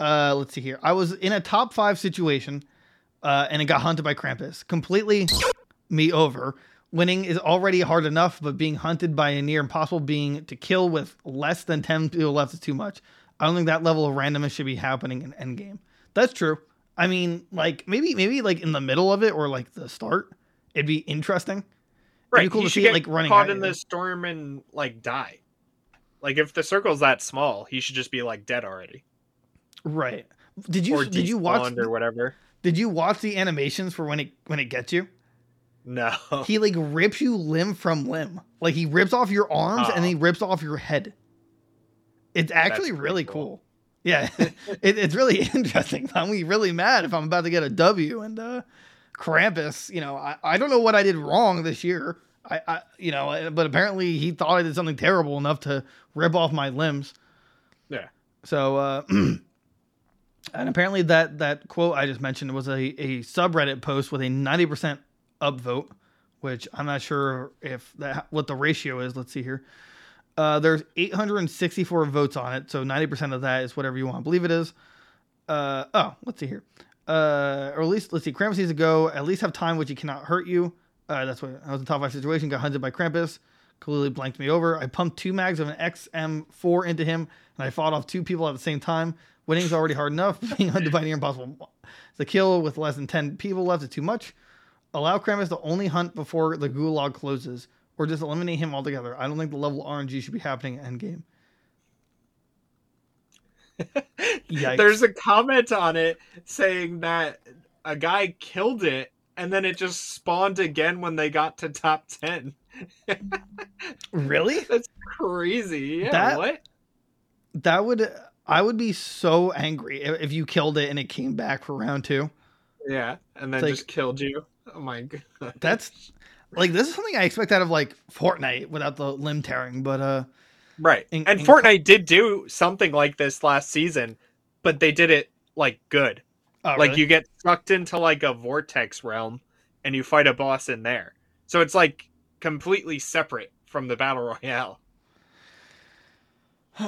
uh let's see here. I was in a top five situation uh and it got hunted by krampus. Completely me over. Winning is already hard enough, but being hunted by a near impossible being to kill with less than 10 people left is too much. I don't think that level of randomness should be happening in endgame. That's true. I mean, like maybe maybe like in the middle of it or like the start, it'd be interesting. right it'd be cool you to see it, like, running caught in you. the storm and like die like if the circle's that small he should just be like dead already Right. Did you or did you watch or whatever did you watch the animations for when it when it gets you? no He like rips you limb from limb. Like he rips off your arms and Oh. he rips off your head. It's actually really cool. cool. Yeah, it, it's really interesting. I'm really mad if I'm about to get a W and uh, Krampus. You know, I, I don't know what I did wrong this year. I, I you know, but apparently he thought I did something terrible enough to rip off my limbs. Yeah. So, uh, and apparently that that quote I just mentioned was a, a subreddit post with a 90% upvote, which I'm not sure if that what the ratio is. Let's see here. Uh, there's 864 votes on it, so 90% of that is whatever you want to believe it is. Uh, oh, let's see here. Uh, or at least let's see. Krampus needs to go. At least have time, which he cannot hurt you. Uh, that's what I was in top five situation. Got hunted by Krampus. Completely blanked me over. I pumped two mags of an XM4 into him, and I fought off two people at the same time. Winning's already hard enough. Being hunted by near impossible. The kill with less than 10 people left is too much. Allow Krampus to only hunt before the gulag closes, or just eliminate him altogether. I don't think the level RNG should be happening at endgame. There's a comment on it saying that a guy killed it and then it just spawned again when they got to top 10. really? That's crazy. Yeah, That- what? That would I would be so angry if if you killed it and it came back for round two. Yeah, and then like- just killed you. Oh my god. That's like this is something I expect out of like Fortnite without the limb tearing, but uh Right. In- and in- Fortnite did do something like this last season, but they did it like good. Oh, like really? you get sucked into like a vortex realm and you fight a boss in there. So it's like completely separate from the battle royale.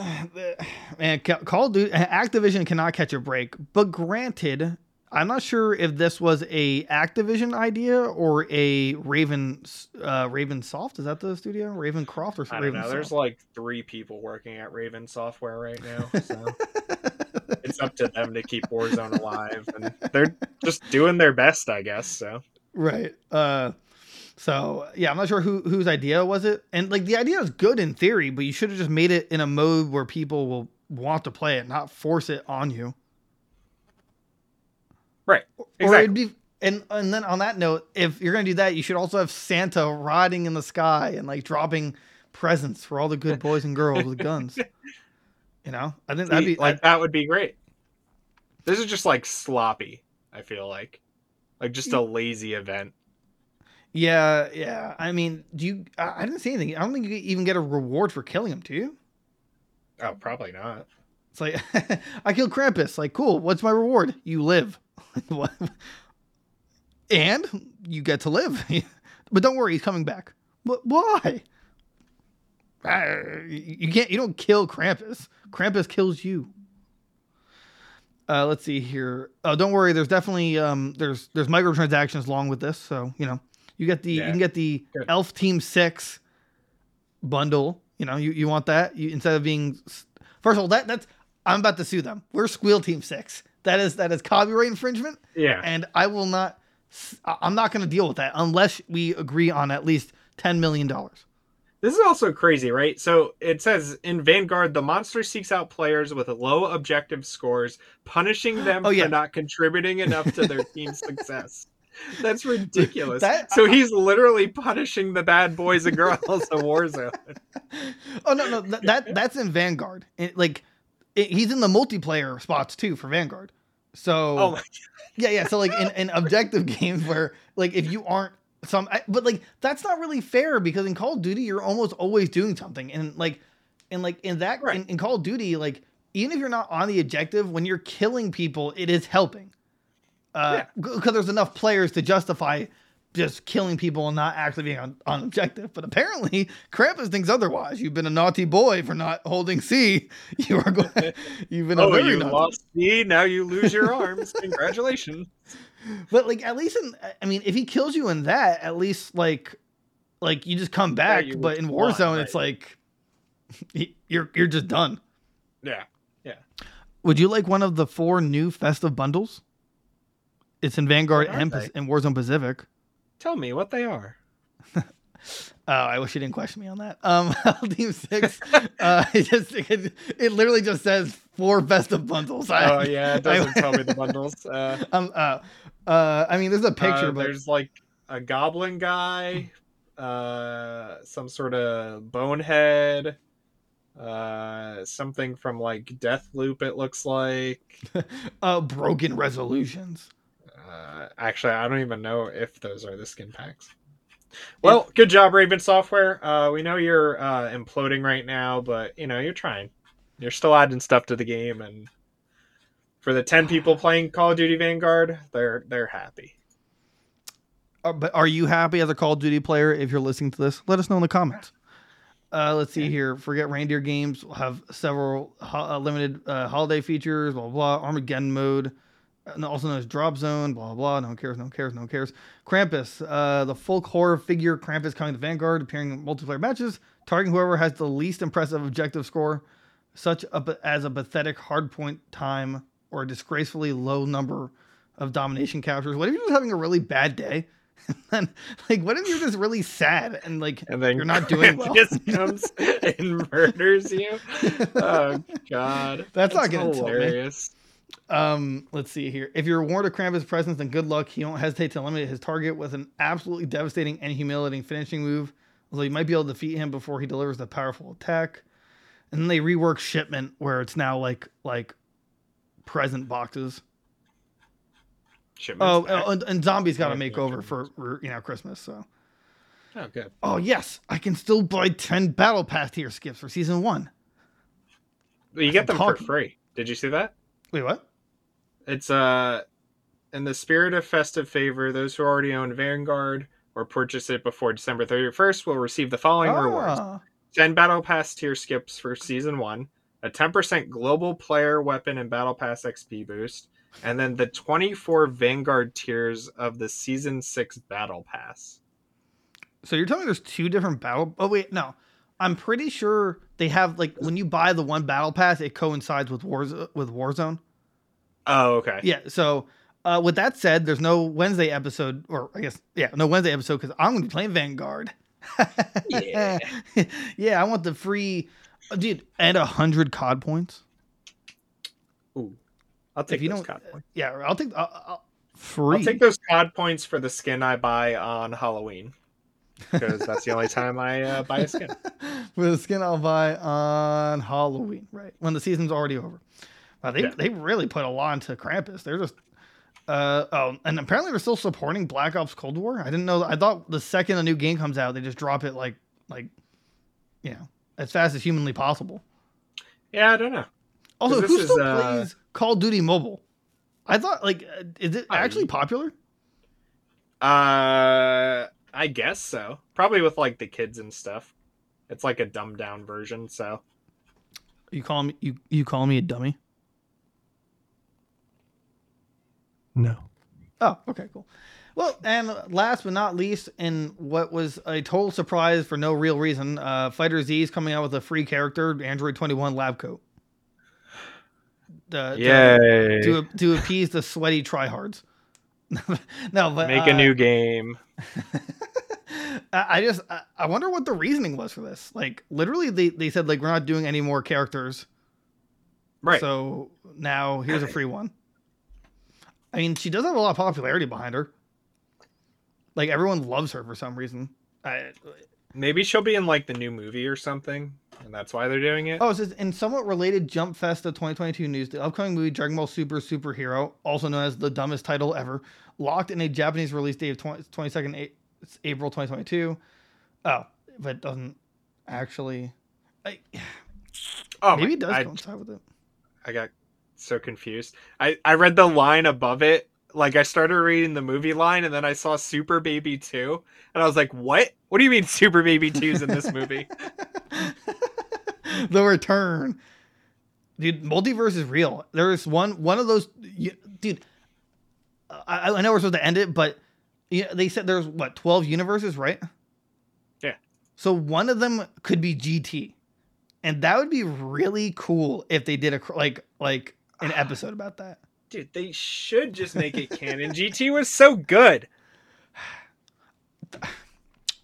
man, Call of Duty, Activision cannot catch a break. But granted, I'm not sure if this was a Activision idea or a Raven, uh, Raven Soft. Is that the studio? Raven Croft or I don't know. There's like three people working at Raven Software right now, so it's up to them to keep Warzone alive, and they're just doing their best, I guess. So right. Uh, so yeah, I'm not sure who whose idea was it. And like the idea is good in theory, but you should have just made it in a mode where people will want to play it, not force it on you. Right, Or exactly. it'd be and and then on that note, if you're gonna do that, you should also have Santa riding in the sky and like dropping presents for all the good boys and girls with guns. You know, I think that'd be like that would be great. This is just like sloppy. I feel like, like just a lazy event. yeah, yeah. I mean, do you? I, I didn't see anything. I don't think you even get a reward for killing him. Do you? Oh, probably not. It's like I killed Krampus. Like, cool. What's my reward? You live. what? And you get to live. but don't worry, he's coming back. But why? Ah, you can't. You don't kill Krampus. Krampus kills you. Uh, let's see here. Oh, don't worry. There's definitely um, there's there's microtransactions along with this, so you know you get the you can get the Good. Elf Team Six bundle. You know you, you want that you, instead of being first of all that that's I'm about to sue them. We're Squeal Team Six. That is that is copyright infringement, Yeah, and I will not. I'm not going to deal with that unless we agree on at least ten million dollars. This is also crazy, right? So it says in Vanguard, the monster seeks out players with low objective scores, punishing them Oh, yeah. for not contributing enough to their team's success. That's ridiculous. That- so he's literally punishing the bad boys and girls of Warzone. Oh no, no, that, that that's in Vanguard. It, like, it, he's in the multiplayer spots too for Vanguard. So Oh my yeah, yeah. So like in, in objective games where like if you aren't some, I, but like that's not really fair because in Call of Duty you're almost always doing something, and like, and like in that Right. in, in Call of Duty like even if you're not on the objective when you're killing people, it is helping. Uh, because there's enough players to justify just killing people and not actually being on, on objective. But apparently, Krampus thinks otherwise. You've been a naughty boy for not holding C. You are going. You've been a Oh, you naughty lost C, now you lose your arms. Congratulations. But like at least in I mean, if he kills you in that, at least like like you just come back. you but in Warzone, it's like you're you're just done. Yeah. Yeah. Would you like one of the four new festive bundles? It's in Vanguard and, they? And Warzone Pacific. Tell me what they are. Oh, I wish you didn't question me on that. Um, Team Six, uh, it just it, it literally just says four festive bundles. I- Oh yeah, it doesn't tell me the bundles. Uh, Um, uh, uh, I mean, there's a picture, uh, but there's like a goblin guy, uh, some sort of bonehead, uh, something from like Deathloop. It looks like. uh, broken resolutions. Uh, actually, I don't even know if those are the skin packs. Well, good job, Raven Software. Uh, we know you're uh, imploding right now, but you know you're trying. You're still adding stuff to the game, and for the ten people playing Call of Duty Vanguard, they're they're happy. Uh, but are you happy as a Call of Duty player? If you're listening to this, let us know in the comments. Uh, let's see here. Forget reindeer games. We'll have several ho- uh, limited uh, holiday features. Blah blah. Armageddon mode, also known as Drop Zone. Blah blah. No one cares. No one cares. No one cares. Krampus, uh, the folk horror figure Krampus coming to Vanguard, appearing in multiplayer matches, targeting whoever has the least impressive objective score, such a, as a pathetic hardpoint time or a disgracefully low number of domination captures. What if you're just having a really bad day? and then, like, what if you're just really sad and like And then You're not doing well. just comes and murders you. Oh God, That's not gonna insult me. Um, let's see here. If you're warned of Krampus' presence, then good luck. He won't hesitate to eliminate his target with an absolutely devastating and humiliating finishing move. Although you might be able to defeat him before he delivers the powerful attack. And then they rework shipment where it's now like like present boxes. Shipment's Oh, back. and, and zombies got a makeover for for, you know Christmas. So Oh, good. Oh yes, I can still buy ten battle pass tier skips for season one. You get them for free. Did you see that? Wait, what? It's uh in the spirit of festive favor, those who already own Vanguard or purchase it before December 31st will receive the following rewards. Ah, 10 battle pass tier skips for season 1, a 10% global player weapon and battle pass XP boost, and then the 24 Vanguard tiers of the season 6 battle pass. So you're telling me there's two different battle? Oh wait, no. I'm pretty sure they have like when you buy the one battle pass, it coincides with War with Warzone. Oh, okay. Yeah. So uh, with that said, there's no Wednesday episode, or I guess yeah, no Wednesday episode because I'm gonna be playing Vanguard. Yeah. yeah, I want the free, uh, dude, and a hundred COD points. Ooh. I'll take you those COD points. Yeah, I'll take free. I'll take those COD points for the skin I buy on Halloween. Because that's the only time I uh, buy a skin. for the skin I'll buy on Halloween, right? When the season's already over. Wow, they Yeah. they really put a lot into Krampus. They're just uh oh, and apparently they're still supporting Black Ops Cold War. I didn't know. I thought the second a new game comes out, they just drop it like like you know as fast as humanly possible. Yeah, I don't know. Also, who still is, uh, plays Call of Duty Mobile? I thought like uh, is it I- actually popular? Uh, I guess so. Probably with like the kids and stuff. It's like a dumbed down version. So You call me you you call me a dummy? No. Oh, okay, cool. Well, and last but not least, in what was a total surprise for no real reason, uh, FighterZ is coming out with a free character, Android 21 lab coat. The, yay! To, to, to appease the sweaty tryhards. no, but Make uh, a new game. I just I- wonder what the reasoning was for this. Like literally, they they said like we're not doing any more characters, Right. so now here's a free one. I mean, she does have a lot of popularity behind her. Like everyone loves her for some reason. I, Maybe she'll be in like the new movie or something, and that's why they're doing it. oh, it says in somewhat related Jump Festa 2022 news, the upcoming movie Dragon Ball Super Superhero, also known as the dumbest title ever, locked in a Japanese release date of 20, 22nd A- it's April 2022. Oh, but it doesn't actually. I, oh, maybe it does I, coincide with it. I got so confused. I I read the line above it. Like I started reading the movie line, and then I saw Super Baby Two, and I was like, "What? What do you mean Super Baby 2's in this movie?" the return, dude. Multiverse is real. There's one one of those, you- dude. I, I know we're supposed to end it, but yeah, they said there's what twelve universes, right? Yeah. So one of them could be GT, and that would be really cool if they did a like like an episode about that. Dude, they should just make it canon. GT was so good.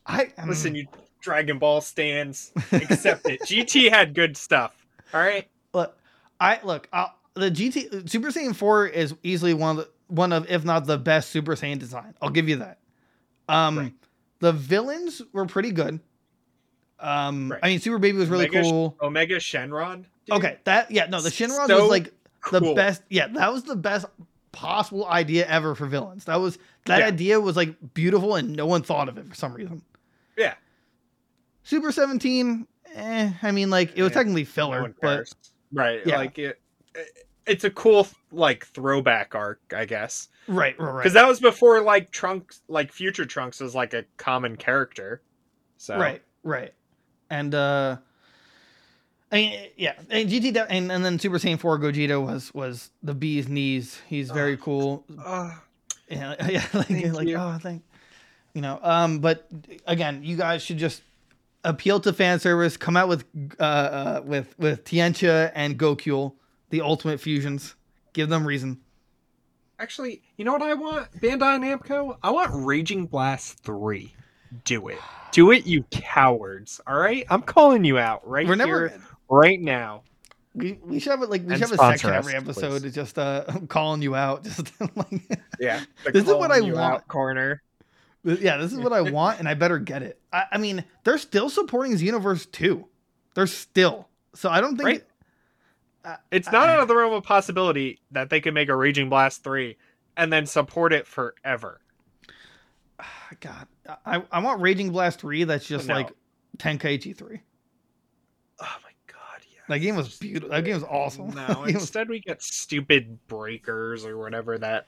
I um, Listen, you Dragon Ball stands, accept it. GT had good stuff. All right. look, I look. Uh, the GT Super Saiyan Four is easily one of the, one of, if not the best Super Saiyan design. I'll give you that. Um, Right. the villains were pretty good. Um, Right. I mean, Super Baby was really Omega, cool. Omega Shenron. dude, Okay, that yeah, no, the Shenron So was like the best. Yeah, that was the best possible idea ever for villains. That was that Yeah. idea was like beautiful, and no one thought of it for some reason. Yeah. Super Seventeen. Eh, I mean, like it was Eh, technically No filler, one but right, Yeah. like it. It's a cool like throwback arc, I guess, right, right, right. because that was before like Trunks, like Future Trunks, was like a common character. So Right, right. And uh I mean yeah, and GT and, and then Super Saiyan 4 Gogeta was was the bee's knees. He's very cool. Uh, Yeah, yeah like, Thank like you. oh, thank you know, um but again, you guys should just appeal to fan service, come out with uh, uh with with Tiancha and Gokul, the ultimate fusions. Give them reason. Actually, you know what I want? Bandai Namco? I want Raging Blast 3. do it, do it, you cowards! All right, I'm calling you out right We're never here, right now. we, we should have it like we And should have a section us, every episode please. to just uh calling you out just like Yeah, This is what I want. out corner. Yeah, this is what I want, and I better get it. I, I mean, they're still supporting Xenoverse 2. They're still. So I don't think. Right. It's not out of the realm of possibility that they could make a Raging Blast 3 and then support it forever. God, I I want Raging Blast three. That's just No. like Tenkaichi three. Oh my god, yeah. That game was beautiful. That game was awesome. No, That game was- instead we get stupid breakers or whatever that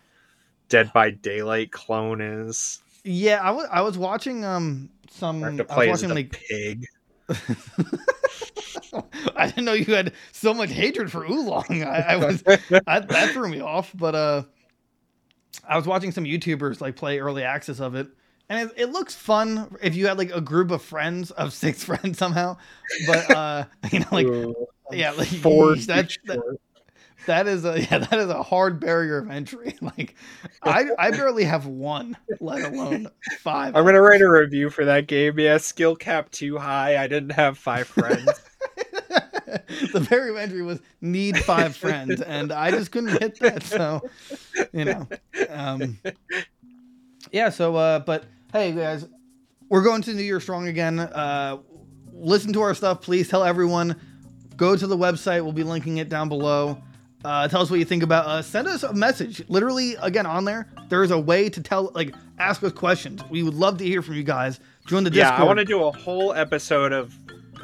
Dead by Daylight clone is. yeah, I was I was watching um some. I I was watching like pig. I didn't know you had so much hatred for Oolong. I, I was I, that threw me off. But uh, I was watching some YouTubers like play early access of it, and it, it looks fun if you had like a group of friends of six friends somehow. But uh, you know, like Ooh, yeah, like four that, that that is a yeah, that is a hard barrier of entry. Like I I barely have one, let alone five. I'm gonna write a review for that game. Yeah, skill cap too high. I didn't have five friends. the barrier of entry was need five friends, and I just couldn't hit that. So, you know, um, yeah. So, uh, but hey, guys, we're going to New Year strong again. Uh, listen to our stuff, please. Tell everyone. Go to the website. We'll be linking it down below. Uh, tell us what you think about us. Send us a message. Literally, again, on there, there is a way to tell, like, ask us questions. We would love to hear from you guys. Join the yeah, Discord. I want to do a whole episode of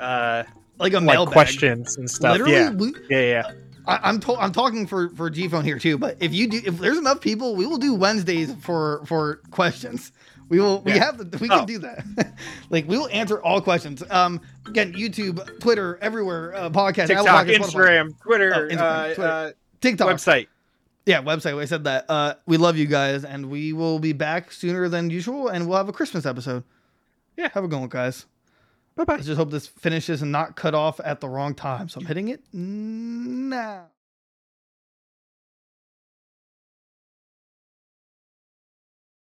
uh like a like questions and stuff. Literally, yeah. we, yeah, yeah. I, I'm to- I'm talking for for G Phone here too. But if you do, if there's enough people, we will do Wednesdays for for questions. We will. We have. The, we can Oh. do that. like we will answer all questions. Um, again, YouTube, Twitter, everywhere, uh, podcast, TikTok, Spotify, Instagram, Twitter, Oh, Instagram, uh, Twitter. uh, TikTok, website. yeah, website. I said that. Uh, we love you guys, and we will be back sooner than usual, and we'll have a Christmas episode. Yeah. have a good one, guys. Bye bye. Let's just hope this finishes and not cut off at the wrong time. So I'm hitting it now.